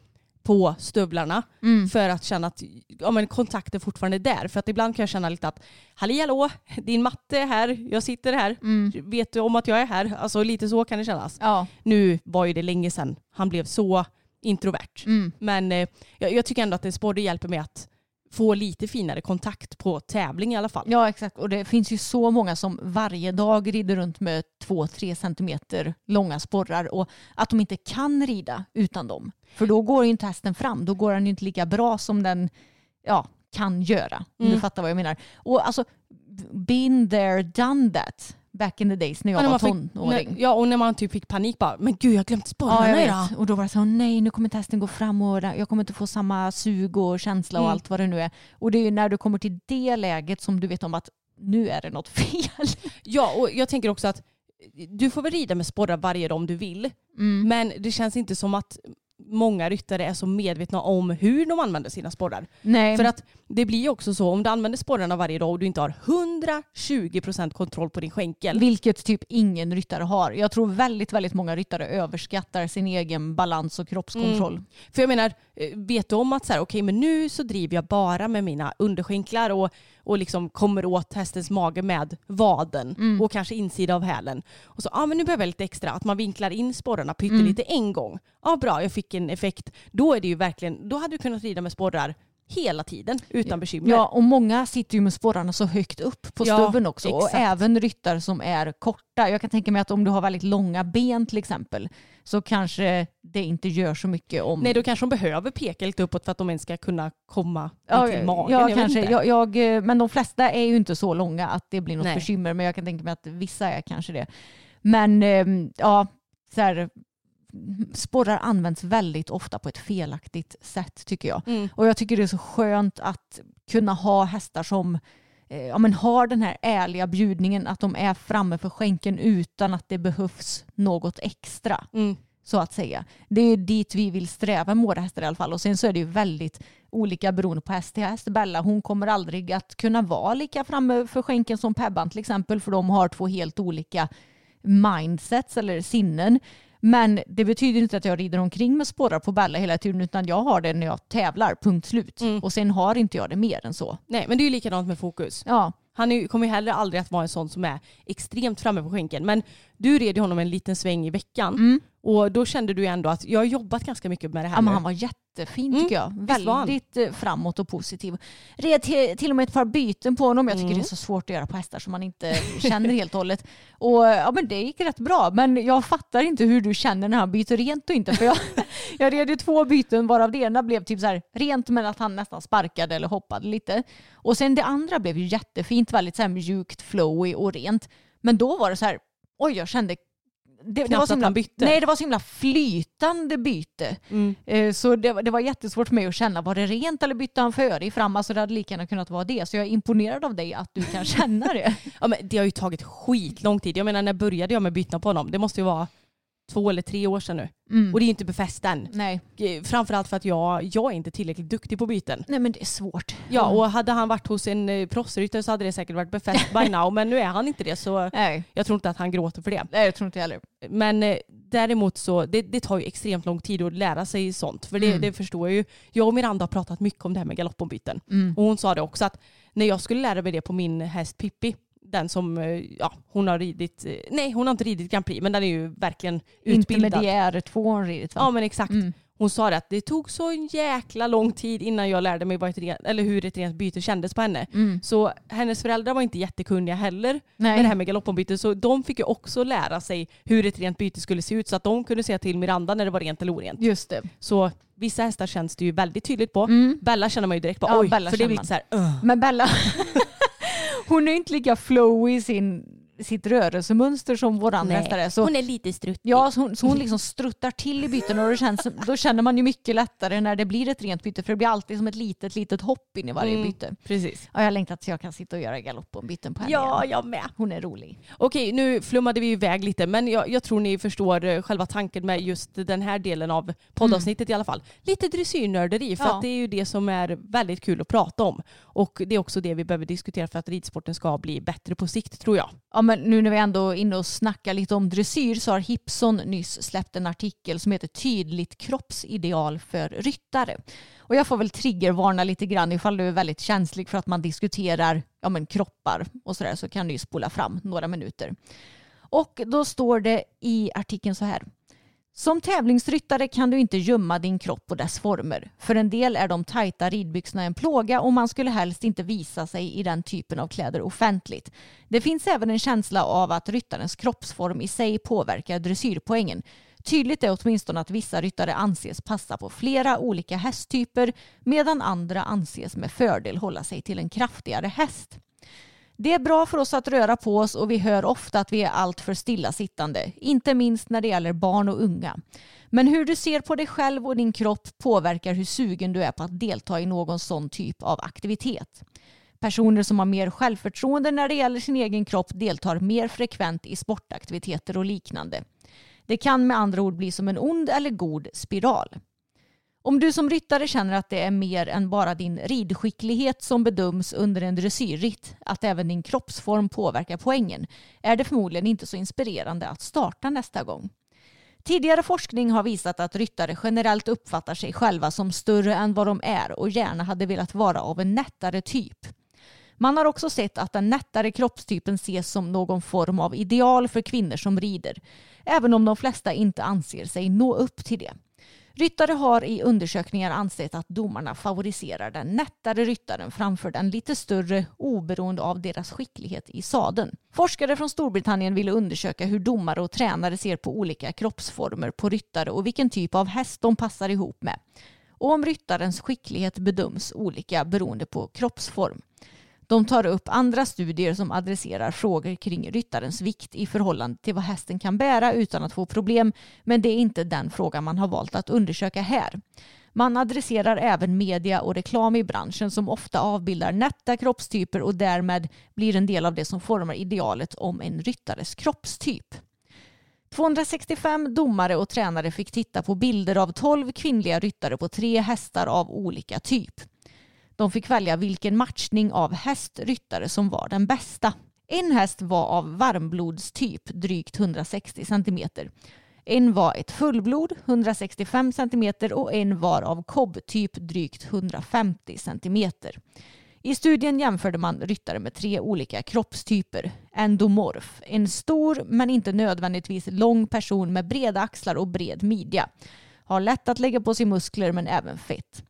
på stövlarna
Mm.
för att känna att ja, men kontakten fortfarande är där. För att ibland kan jag känna lite att Halli hallå, din matte är här, jag sitter här,
Mm.
vet du om att jag är här? Alltså lite så kan det kännas.
Ja.
Nu var ju det länge sedan han blev så introvert.
Mm.
Men eh, jag, jag tycker ändå att en sporre hjälper mig att få lite finare kontakt på tävling i alla fall.
ja exakt och det finns ju så många som varje dag rider runt med två tre centimeter långa sporrar och att de inte kan rida utan dem. För då går ju inte hästen fram, då går den ju inte lika bra som den ja, kan göra. Om
Mm.
du fattar vad jag menar. Och alltså, been there, done that back in the days när jag
Ja,
var
fick-
tonåring.
när, ja, och när man typ fick panik bara, men gud jag har glömt
Ja,
idag.
Och då var det så, nej nu kommer inte hästen gå fram och jag kommer inte få samma sug och känsla och
Mm.
allt vad det nu är. Och det är ju när du kommer till det läget som du vet om att nu är det något fel.
Ja, och jag tänker också att du får väl rida med sporrar varje dag om du vill.
Mm.
Men det känns inte som att många ryttare är så medvetna om hur de använder sina sporrar.
Nej.
För att det blir ju också så om du använder sporrarna varje dag och du inte har 120% kontroll på din skänkel.
Vilket typ ingen ryttare har. Jag tror väldigt, väldigt många ryttare överskattar sin egen balans och kroppskontroll.
Mm. För jag menar, eh, vet du om att så här, okej men nu så driver jag bara med mina underskänklar och, och liksom kommer åt hästens mage med vaden
Mm.
och kanske insida av hälen. Och så, ja ah, men nu behöver jag lite extra, att man vinklar in sporrarna pyttelite
Mm.
en gång. Ja ah, bra, jag fick en effekt. Då är det ju verkligen, då hade du kunnat rida med sporrar hela tiden utan bekymmer.
Ja, och många sitter ju med sporrarna så högt upp på
Ja,
stubben också. Och
exakt.
även ryttare som är korta. Jag kan tänka mig att om du har väldigt långa ben till exempel så kanske det inte gör så mycket om...
Nej, då kanske de behöver peka lite uppåt för att de ens ska kunna komma
Ja,
till magen.
ja
jag
kanske. Jag, jag, eh, men de flesta är ju inte så långa att det blir något
Nej.
bekymmer. Men jag kan tänka mig att vissa är kanske det. Men ehm, ja, så här, sporrar används väldigt ofta på ett felaktigt sätt tycker jag.
Mm.
Och jag tycker det är så skönt att kunna ha hästar som eh, ja, men har den här ärliga bjudningen att de är framme för skänken utan att det behövs något extra.
Mm.
så att säga. Det är dit vi vill sträva med våra hästar i alla fall. Och sen så är det ju väldigt olika beroende på häst till häst. Bella hon kommer aldrig att kunna vara lika framme för skänken som Pebban till exempel för de har två helt olika mindsets eller sinnen. Men det betyder inte att jag rider omkring med spårar på Bella hela tiden utan jag har det när jag tävlar, punkt slut.
Mm.
Och sen har inte jag det mer än så.
Nej men det är ju likadant med fokus.
Ja,
Han är, kommer ju heller aldrig att vara en sån som är extremt framme på skänken. Men du red honom en liten sväng i veckan. Och då kände du ändå att jag har jobbat ganska mycket med det här
ja men han var jättefin
Mm,
tycker jag. Väldigt eh, framåt och positiv. Red till, till och med ett par byten på honom. Jag tycker
Mm.
det är så svårt att göra på hästar som man inte känner helt och hållet. Och ja men det gick rätt bra. Men jag fattar inte hur du känner när han byter rent och inte. För jag, jag red ju två byten varav det ena blev typ så här rent men att han nästan sparkade eller hoppade lite. Och sen det andra blev ju jättefint, väldigt så här mjukt, flowy och rent. Men då var det så här, oj jag kände det, det var så himla. Nej, det var så himla flytande byte.
Mm.
Eh, Så det, var- det var jättesvårt för mig att känna, var det rent eller bytte han före i fram? Alltså det hade lika gärna kunnat vara det. Så jag är imponerad av dig att du kan känna det.
Ja, men det har ju tagit skitlång tid. Jag menar när började jag med bytena på honom? Det måste ju vara två eller tre år sedan nu.
Mm.
Och det är inte befäst än.
Nej.
Eh, Framförallt för att jag, jag är inte tillräckligt duktig på byten.
Nej men det är svårt.
Ja, och hade han varit hos en eh, proffsryttare så hade det säkert varit befäst by now. Men nu är han inte det så
Nej.
jag tror inte att han gråter för det.
Nej, jag tror inte heller.
Men eh, däremot så, det, det tar ju extremt lång tid att lära sig sånt. För det,
Mm.
det förstår jag ju. Jag och Miranda har pratat mycket om det här med galoppombyten.
Mm.
Och hon sa det också att när jag skulle lära mig det på min häst Pippi, den som, eh, ja hon har ridit, eh, nej hon har inte ridit Grand Prix men den är ju verkligen utbildad.
Intermediär två har ridit va?
Ja men exakt.
Mm.
Hon sa det att det tog så jäkla lång tid innan jag lärde mig vad ett rent, eller hur ett rent byte kändes på henne.
Mm.
Så hennes föräldrar var inte jättekunniga heller
Nej.
med det här med galoppombyte. Så de fick ju också lära sig hur ett rent byte skulle se ut så att de kunde säga till Miranda när det var rent eller orent.
Just det.
Så vissa hästar känns det ju väldigt tydligt på.
Mm.
Bella känner man ju direkt på.
Ja,
Oj,
Bella
för det blir lite så här, "Ugh."
Men Bella, hon är inte lika flowy i sin, sitt rörelsemönster som våran
Nej,
hästar är. Så,
Hon är lite struttig.
ja, så hon, så hon liksom struttar till i bytena och känns, då känner man ju mycket lättare när det blir ett rent byte för det blir alltid som ett litet, litet hopp in i varje
Mm.
byte.
Precis.
Ja, jag längtar tills jag kan sitta och göra galoppombyten på henne
Ja,
igen.
jag med.
Hon är rolig.
Okej, nu flummade vi iväg lite men jag, jag tror ni förstår eh, själva tanken med just den här delen av poddavsnittet i alla fall. Lite dressyrnörderi för
Ja.
att det är ju det som är väldigt kul att prata om. Och det är också det vi behöver diskutera för att ridsporten ska bli bättre på sikt tror jag.
Ja, men nu när vi ändå är inne och snackar lite om dressyr så har Hipson nyss släppt en artikel som heter Tydligt kroppsideal för ryttare. Och jag får väl triggervarna lite grann ifall du är väldigt känslig för att man diskuterar ja, men kroppar och sådär så kan du ju spola fram några minuter. Och då står det i artikeln så här. Som tävlingsryttare kan du inte gömma din kropp och dess former. För en del är de tajta ridbyxorna en plåga och man skulle helst inte visa sig i den typen av kläder offentligt. Det finns även en känsla av att ryttarens kroppsform i sig påverkar dressyrpoängen. Tydligt är åtminstone att vissa ryttare anses passa på flera olika hästtyper medan andra anses med fördel hålla sig till en kraftigare häst. Det är bra för oss att röra på oss och vi hör ofta att vi är alltför stillasittande, inte minst när det gäller barn och unga. Men hur du ser på dig själv och din kropp påverkar hur sugen du är på att delta i någon sån typ av aktivitet. Personer som har mer självförtroende när det gäller sin egen kropp deltar mer frekvent i sportaktiviteter och liknande. Det kan med andra ord bli som en ond eller god spiral. Om du som ryttare känner att det är mer än bara din ridskicklighet som bedöms under en dressyrritt, att även din kroppsform påverkar poängen, är det förmodligen inte så inspirerande att starta nästa gång. Tidigare forskning har visat att ryttare generellt uppfattar sig själva som större än vad de är och gärna hade velat vara av en nättare typ. Man har också sett att den nättare kroppstypen ses som någon form av ideal för kvinnor som rider, även om de flesta inte anser sig nå upp till det. Ryttare har i undersökningar ansett att domarna favoriserar den nättare ryttaren framför den lite större oberoende av deras skicklighet i sadeln. Forskare från Storbritannien ville undersöka hur domare och tränare ser på olika kroppsformer på ryttare och vilken typ av häst de passar ihop med. Och om ryttarens skicklighet bedöms olika beroende på kroppsform. De tar upp andra studier som adresserar frågor kring ryttarens vikt i förhållande till vad hästen kan bära utan att få problem, men det är inte den frågan man har valt att undersöka här. Man adresserar även media och reklam i branschen som ofta avbildar nätta kroppstyper och därmed blir en del av det som formar idealet om en ryttares kroppstyp. 265 domare och tränare fick titta på bilder av 12 kvinnliga ryttare på tre hästar av olika typ. De fick välja vilken matchning av hästryttare som var den bästa. En häst var av varmblodstyp, drygt 160 cm. En var ett fullblod, 165 cm och en var av kobbtyp, drygt 150 cm. I studien jämförde man ryttare med tre olika kroppstyper. Endomorf, en stor men inte nödvändigtvis lång person med breda axlar och bred midja. Har lätt att lägga på sig muskler men även fett.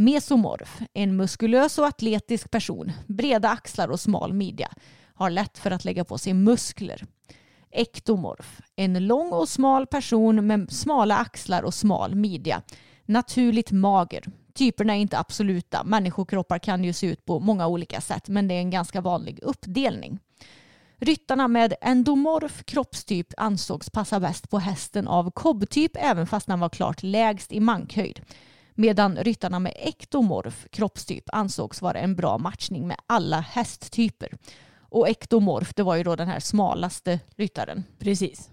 Mesomorf, en muskulös och atletisk person, breda axlar och smal midja. Har lätt för att lägga på sig muskler. Ektomorf, en lång och smal person med smala axlar och smal midja. Naturligt mager. Typerna är inte absoluta. Människokroppar kan ju se ut på många olika sätt men det är en ganska vanlig uppdelning. Ryttarna med endomorf kroppstyp ansågs passa bäst på hästen av kobbtyp även fast den var klart lägst i mankhöjd. Medan ryttarna med ektomorf kroppstyp ansågs vara en bra matchning med alla hästtyper. Och ektomorf, det var ju då den här smalaste ryttaren.
Precis.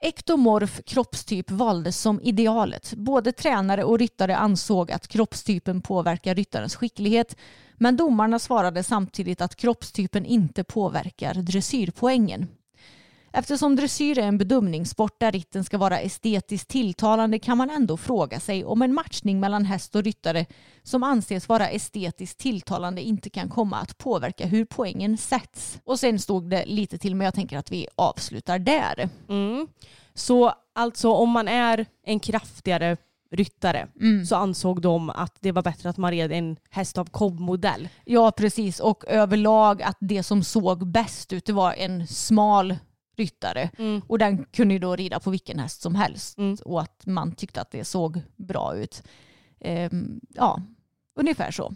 Ektomorf kroppstyp valdes som idealet. Både tränare och ryttare ansåg att kroppstypen påverkar ryttarens skicklighet men domarna svarade samtidigt att kroppstypen inte påverkar dressyrpoängen. Eftersom dressyr är en bedömningssport där ritten ska vara estetiskt tilltalande kan man ändå fråga sig om en matchning mellan häst och ryttare som anses vara estetiskt tilltalande inte kan komma att påverka hur poängen sätts. Och sen stod det lite till men jag tänker att vi avslutar där.
Mm. Så alltså om man är en kraftigare ryttare
Mm.
så ansåg de att det var bättre att man red en häst av kobbmodell.
Ja precis och överlag att det som såg bäst ut det var en smal ryttare
Mm.
och den kunde ju då rida på vilken häst som helst
Mm.
och att man tyckte att det såg bra ut. Ehm, ja, ungefär så.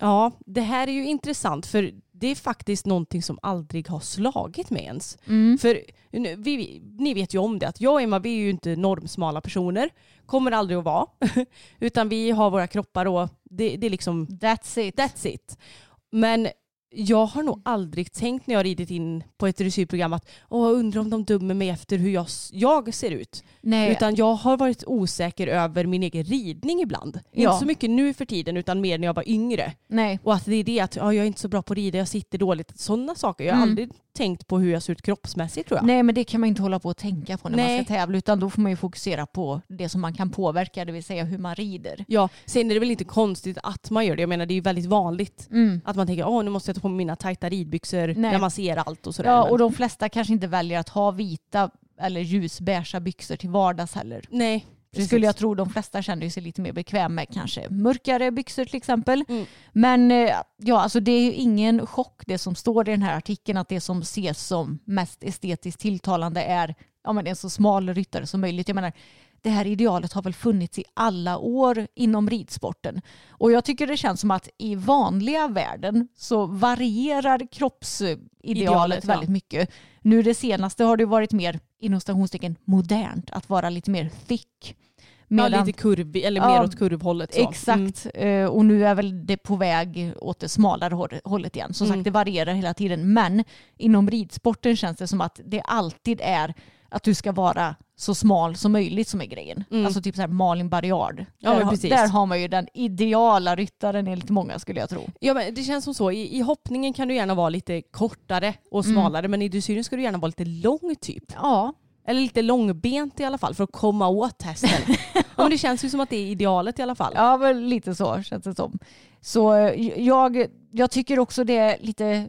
Ja, det här är ju intressant för det är faktiskt någonting som aldrig har slagit mig ens.
Mm.
För vi, ni vet ju om det att jag och Emma vi är ju inte normsmala personer. Kommer aldrig att vara. Utan vi har våra kroppar och det, det är liksom
That's it.
that's it. Men jag har nog aldrig tänkt när jag ridit in på ett dressyrprogram att Åh, undrar om de dömer mig efter hur jag, jag ser ut.
Nej,
Utan jag har varit osäker över min egen ridning ibland.
Ja.
Inte så mycket nu för tiden utan mer när jag var yngre.
nej.
Och att det är det att ja, jag är inte så bra på att rida, jag sitter dåligt. Sådana saker. Jag har
Mm.
aldrig tänkt på hur jag ser ut kroppsmässigt tror jag.
Nej men det kan man inte hålla på att tänka på när man
Nej.
ska tävla utan då får man ju fokusera på det som man kan påverka, det vill säga hur man rider.
Ja, sen är det väl inte konstigt att man gör det. Jag menar det är ju väldigt vanligt
Mm.
att man tänker åh nu måste jag ta på mig mina tajta ridbyxor
Nej.
när man ser allt och sådär.
Ja och de flesta kanske inte väljer att ha vita eller ljusbeiga byxor till vardags heller.
Nej,
Det skulle jag tro de flesta känner sig lite mer bekväm med kanske mörkare byxor till exempel.
Mm.
Men eh, ja, alltså det är ju ingen chock det som står i den här artikeln att det som ses som mest estetiskt tilltalande är ja, men en så smal ryttare som möjligt. Jag menar, det här idealet har väl funnits i alla år inom ridsporten. Och jag tycker det känns som att i vanliga världen så varierar kroppsidealet
Idealet, ja.
väldigt mycket. Nu det senaste har det varit mer inom stationstecken modernt att vara lite mer thick.
Ja, lite kurvig, eller
Ja,
mer åt kurvhållet. Så. Mm.
Exakt. Eh, Och nu är väl det på väg åt det smalare hållet igen. Som
Mm.
sagt, det varierar hela tiden. Men inom ridsporten känns det som att det alltid är att du ska vara så smal som möjligt som är grejen.
Mm.
Alltså typ så här Malin Barriard.
Ja,
där, har-
precis.
där har man ju den ideala ryttaren enligt många skulle jag tro.
Ja, men det känns som så. I, I hoppningen kan du gärna vara lite kortare och
Mm.
smalare men i dressyren ska du gärna vara lite lång typ.
Ja,
Eller lite långbent i alla fall för att komma åt hästen. ja, men det känns ju som att det är idealet i alla fall.
Ja, men lite så känns det som. Så eh, jag, jag tycker också det är lite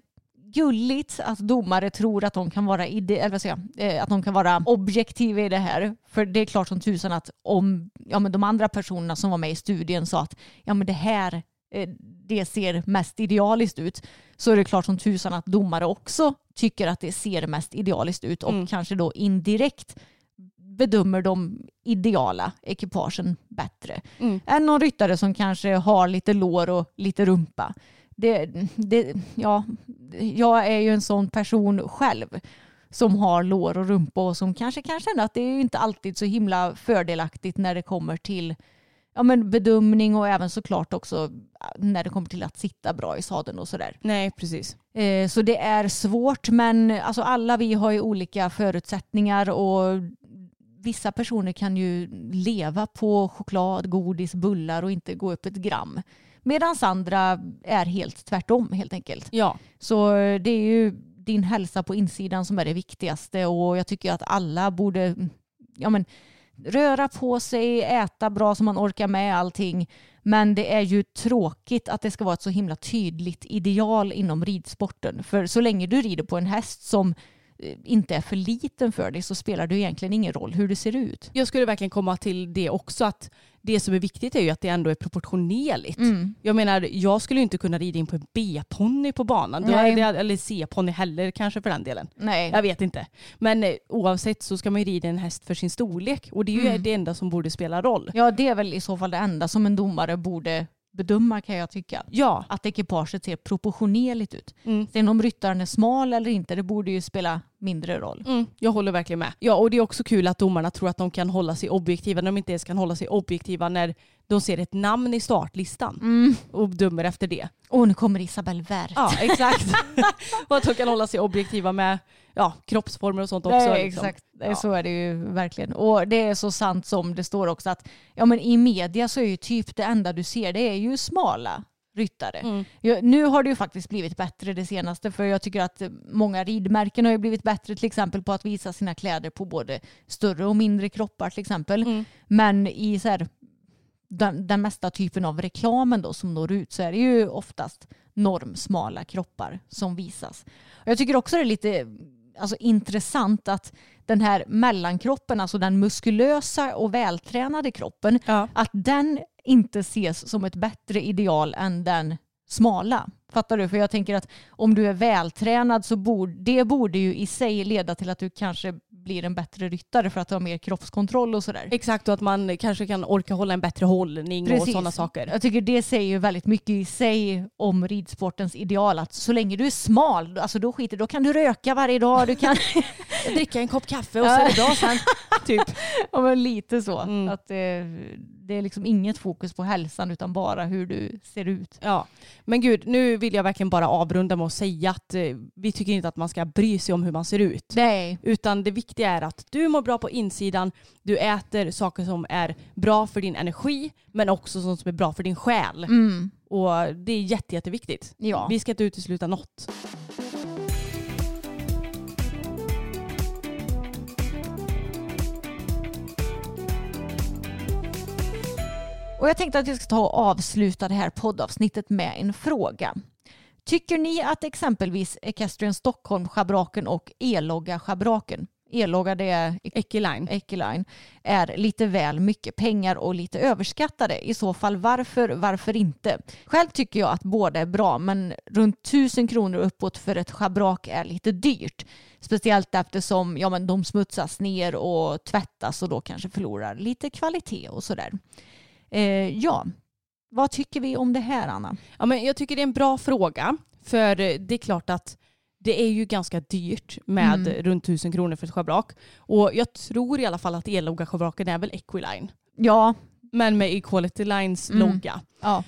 gulligt att domare tror att de kan vara, ide, eller vad säger jag, eh, att de kan vara objektiva i det här. För det är klart som tusan att om ja, men de andra personerna som var med i studien sa att ja, men det här det ser mest idealiskt ut så är det klart som tusan att domare också tycker att det ser mest idealiskt ut och
Mm.
kanske då indirekt bedömer de ideala ekipagen bättre
Mm.
än någon ryttare som kanske har lite lår och lite rumpa. Det, det, ja, jag är ju en sån person själv som har lår och rumpa och som kanske kan känna att det är inte alltid så himla fördelaktigt när det kommer till ja, men bedömning och även såklart också när det kommer till att sitta bra i sadeln och sådär.
Nej, precis.
Eh, så det är svårt men alltså alla vi har ju olika förutsättningar och vissa personer kan ju leva på choklad, godis, bullar och inte gå upp ett gram. Medan andra är helt tvärtom helt enkelt.
Ja.
Så det är ju din hälsa på insidan som är det viktigaste och jag tycker att alla borde ja men, röra på sig, äta bra så man orkar med allting. Men det är ju tråkigt att det ska vara ett så himla tydligt ideal inom ridsporten. För så länge du rider på en häst som inte är för liten för dig så spelar det egentligen ingen roll hur det ser ut.
Jag skulle verkligen komma till det också att det som är viktigt är ju att det ändå är proportionerligt.
Mm.
Jag menar, jag skulle ju inte kunna rida in på en B-ponny på banan.
Nej.
eller C-ponny heller kanske för den delen.
Nej.
Jag vet inte. Men eh, oavsett så ska man ju rida en häst för sin storlek och det är ju
Mm.
det enda som borde spela roll.
Ja, det är väl i så fall det enda som en domare borde bedöma kan jag tycka.
Ja.
Att ekipaget ser proportionerligt ut.
Mm.
Sen om ryttaren är smal eller inte, det borde ju spela mindre roll.
Mm, jag håller verkligen med. Ja, och det är också kul att domarna tror att de kan hålla sig objektiva när de inte ens kan hålla sig objektiva när de ser ett namn i startlistan
Mm.
och dömer efter det.
Och nu kommer Isabelle Wert.
Ja, exakt. och att de kan hålla sig objektiva med ja, kroppsformer och sånt också.
Nej,
liksom.
exakt.
Ja.
Så är det ju verkligen. Och det är så sant som det står också att ja, men i media så är ju typ det enda du ser det är ju smala ryttare.
Mm.
Ja, nu har det ju faktiskt blivit bättre det senaste för jag tycker att många ridmärken har ju blivit bättre till exempel på att visa sina kläder på både större och mindre kroppar till exempel.
Mm.
Men i så här, den, den mesta typen av reklamen då som når ut så är det ju oftast normsmala kroppar som visas. Och jag tycker också det är lite alltså, intressant att den här mellankroppen, alltså den muskulösa och vältränade kroppen,
Ja.
att den inte ses som ett bättre ideal än den smala. Fattar du? För jag tänker att om du är vältränad så borde det borde ju i sig leda till att du kanske blir en bättre ryttare för att har mer kroppskontroll och sådär.
Exakt, och att man kanske kan orka hålla en bättre hållning och sådana saker.
Jag tycker det säger ju väldigt mycket i sig om ridsportens ideal att så länge du är smal, alltså då skiter då kan du röka varje dag, du kan
Dricka en kopp kaffe och så är det bra sen. typ.
ja, men lite så.
Mm.
Att det, det är liksom inget fokus på hälsan utan bara hur du ser ut.
Ja, men gud, nu vill jag verkligen bara avrunda med att säga att eh, vi tycker inte att man ska bry sig om hur man ser ut.
Nej.
Utan det viktiga är att du mår bra på insidan, du äter saker som är bra för din energi men också sånt som är bra för din själ.
Mm.
Och det är jätte, jätteviktigt.
Ja.
Vi ska inte utesluta något.
Och jag tänkte att jag ska ta och avsluta det här poddavsnittet med en fråga. Tycker ni att exempelvis Equestrian Stockholm schabraken och E-logga schabraken, E-logga det är
Equiline.
Equiline, är lite väl mycket pengar och lite överskattade? I så fall varför, varför inte? Själv tycker jag att båda är bra men runt tusen kronor uppåt för ett schabrak är lite dyrt. Speciellt eftersom ja, men de smutsas ner och tvättas och då kanske förlorar lite kvalitet och sådär. Eh, ja, vad tycker vi om det här Anna?
Ja, men jag tycker det är en bra fråga. För det är klart att det är ju ganska dyrt med
Mm.
runt tusen kronor för ett schabrak. Och jag tror i alla fall att elogga schabraken är väl Equiline.
Ja,
Men med Equality Lines
Mm.
logga.
ja.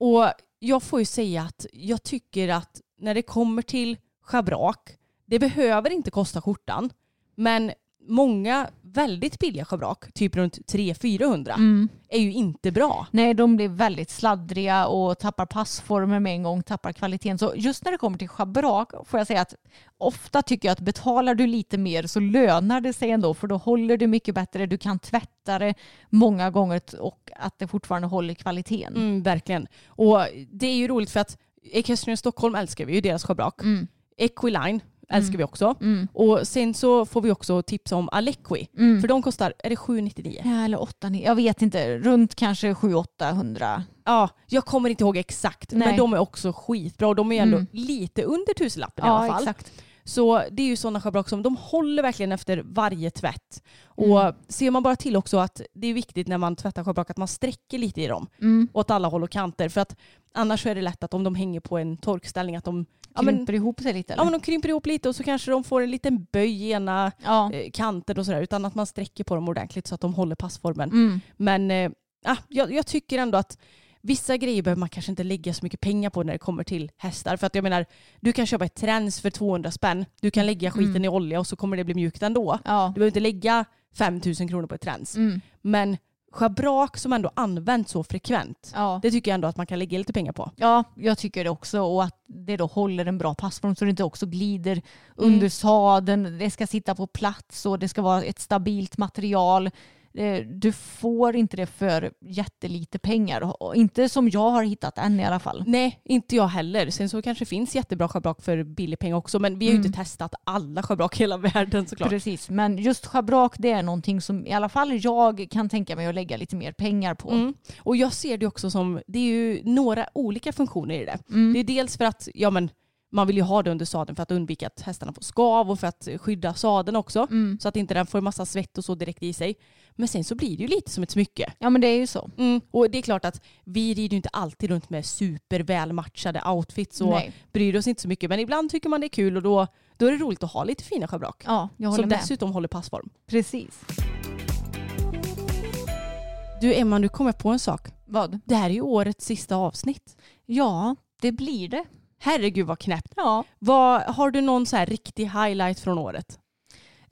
Och jag får ju säga att jag tycker att när det kommer till schabrak, det behöver inte kosta skjortan. Men många väldigt billiga schabrak, typ runt 300-400,
Mm.
är ju inte bra.
Nej, de blir väldigt sladdriga och tappar passformer med en gång, tappar kvaliteten. Så just när det kommer till schabrak får jag säga att ofta tycker jag att betalar du lite mer så lönar det sig ändå för då håller det mycket bättre. Du kan tvätta det många gånger och att det fortfarande håller kvaliteten.
Mm, verkligen. Och det är ju roligt för att Equestrian Stockholm älskar vi ju, deras schabrak.
Mm.
Equiline älskar vi också.
Mm.
Och sen så får vi också tipsa om Alequi.
Mm.
För de kostar, är det 799?
Ja, eller 8, jag vet inte, runt kanske 700-800.
Ja, jag kommer inte ihåg exakt.
Nej.
Men de är också skitbra de är ändå
Mm.
lite under tusenlappen i
Ja,
alla fall.
exakt.
Så det är ju sådana schabrak som de håller verkligen efter varje tvätt. Och
Mm.
ser man bara till också att det är viktigt när man tvättar schabrak att man sträcker lite i dem.
Mm.
Åt alla håll och kanter. För att annars är det lätt att om de hänger på en torkställning att de, ja, men,
Krymper ihop sig lite?
ja, men de krymper ihop lite och så kanske de får en liten böj i ena
ja.
eh, kanten och sådär. Utan att man sträcker på dem ordentligt så att de håller passformen.
Mm.
Men ah, jag, jag tycker ändå att vissa grejer behöver man kanske inte lägga så mycket pengar på när det kommer till hästar. För att jag menar, du kan köpa ett träns för 200 spänn, du kan lägga skiten
Mm.
i olja och så kommer det bli mjukt ändå.
Ja.
Du behöver inte lägga 5000 kronor på ett träns.
Mm.
Men schabrak som ändå används så frekvent,
Ja.
det tycker jag ändå att man kan lägga lite pengar på.
ja, jag tycker det också. Och att det då håller en bra passform så det inte också glider under sadeln. Det ska sitta på plats och det ska vara ett stabilt material. Eh, Du får inte det för jättelite pengar. Och Inte som jag har hittat än i alla fall.
Nej, inte jag heller. Sen så kanske det finns jättebra schabrak för billig pengar också, men vi har ju
Mm.
inte testat alla schabrak i hela världen såklart.
Precis, men just schabrak det är någonting som i alla fall jag kan tänka mig att lägga lite mer pengar på.
Mm. Och jag ser det också som, det är ju några olika funktioner i det.
Mm.
Det är dels för att, ja men man vill ju ha det under sadeln för att undvika att hästarna får skav och för att skydda sadeln också.
Mm.
Så att inte den får massa svett och så direkt i sig. Men sen så blir det ju lite som ett smycke.
Ja men det är ju så.
Mm. Och det är klart att vi rider ju inte alltid runt med supervälmatchade outfits och
Nej.
bryr oss inte så mycket. Men ibland tycker man det är kul och då, då är det roligt att ha lite fina schabrak.
Ja, jag håller
som
med.
dessutom håller passform.
Precis.
Du Emma, nu kom jag på en sak.
Vad?
Det här är ju årets sista avsnitt.
Ja, det blir det.
Herregud vad knäppt.
Ja.
Vad, har du någon så här riktig highlight från året?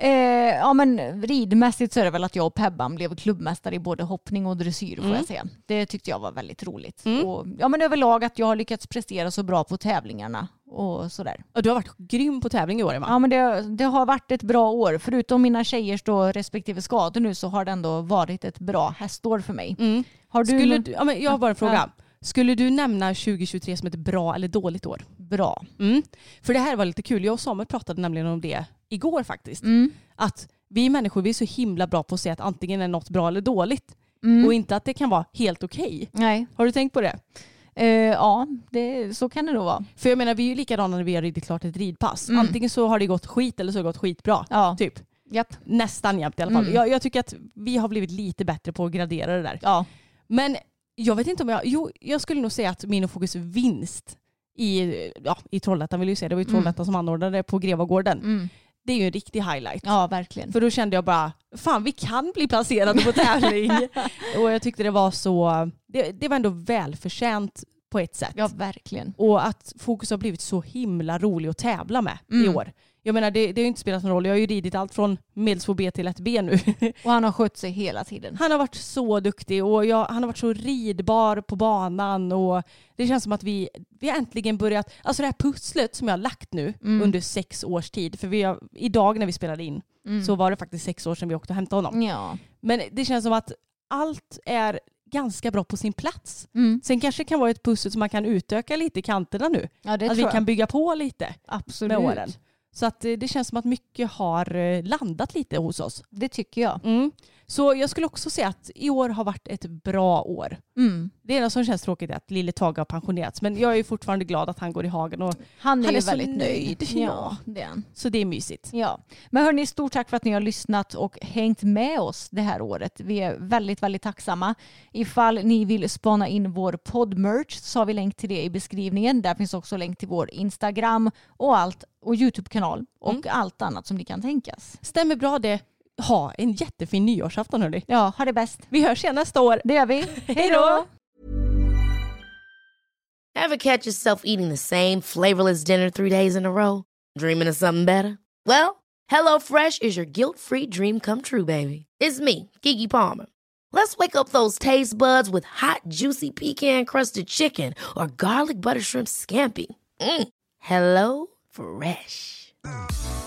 Eh, ja men ridmässigt så är det väl att jag och Pebban blev klubbmästare i både hoppning och dressyr får
Mm.
jag säga. Det tyckte jag var väldigt roligt.
Mm.
Och, ja men överlag att jag har lyckats prestera så bra på tävlingarna och sådär.
Ja, Du har varit grym på tävling i år Emma.
Ja men det, det har varit ett bra år. Förutom mina tjejers då respektive skador nu så har det ändå varit ett bra hästår för mig.
Mm.
Har du
Skulle du, ja, men jag har bara en fråga. Skulle du nämna 2023 som ett bra eller dåligt år?
bra?
Mm. För det här var lite kul. Jag och Samuel pratade nämligen om det igår faktiskt.
Mm.
Att vi människor vi är så himla bra på att säga att antingen är något bra eller dåligt.
Mm.
Och inte att det kan vara helt okej.
Nej.
Har du tänkt på det?
Eh, ja, det, så kan det nog vara.
För jag menar vi är ju likadana när vi har ridit klart ett ridpass.
Mm.
Antingen så har det gått skit eller så har det gått skitbra.
Ja,
Typ.
japp.
Nästan jämt i alla fall.
Mm.
Jag, jag tycker att vi har blivit lite bättre på att gradera det där.
Ja.
Men jag vet inte om jag... Jo, jag skulle nog säga att min och Fokus vinst i, ja, i Trollhättan vill jag säga. Det var ju
Mm.
Trollhättan som anordnade på Grevagården.
Mm.
Det är ju en riktig highlight.
ja, verkligen.
För då kände jag bara, fan vi kan bli placerade på tävling. och jag tyckte det var så, det, det var ändå välförtjänt på ett sätt.
Ja, verkligen.
Och att Fokus har blivit så himla rolig att tävla med i
Mm.
år. Jag menar det, det har ju inte spelat någon roll. Jag har ju ridit allt från medelsvår B till ett B nu.
Och han har skött sig hela tiden.
Han har varit så duktig och jag, han har varit så ridbar på banan och det känns som att vi, vi har äntligen börjat, alltså det här pusslet som jag har lagt nu
Mm.
under sex års tid, för vi har, idag när vi spelade in
Mm.
så var det faktiskt sex år sedan vi åkte och hämtade honom.
Ja.
Men det känns som att allt är ganska bra på sin plats.
Mm.
Sen kanske det kan vara ett pussel som man kan utöka lite i kanterna nu.
ja,
att vi kan bygga på lite
Absolut.
med åren. Så att eh, det känns som att mycket har eh, landat lite hos oss.
Det tycker jag.
Mm. Så jag skulle också säga att i år har varit ett bra år.
Mm.
Det enda som känns tråkigt är att Lille Tage har pensionerats. Men jag är fortfarande glad att han går i hagen. Och,
Han är,
Han är
väldigt
nöjd.
Ja,
Ja.
det är
så det är mysigt.
Ja. Men hörni, stort tack för att ni har lyssnat och hängt med oss det här året. Vi är väldigt, väldigt tacksamma. Ifall ni vill spana in vår poddmerch så har vi länk till det i beskrivningen. Där finns också länk till vår Instagram och allt och Youtube-kanal och
Mm.
allt annat som ni kan tänkas.
Stämmer bra det. Ha en jättefin nyårsafton hörni.
Ja, ha det bäst.
Vi hörs igen nästa år.
Det gör vi. Hej då!
Ever catch yourself eating the same flavorless dinner three days in a row? Dreaming of something better? Well, HelloFresh is your guilt-free dream come true, baby. It's me, Kiki Palmer. Let's wake up those taste buds with hot, juicy pecan-crusted chicken or garlic butter shrimp scampi. Mm. Hello Fresh.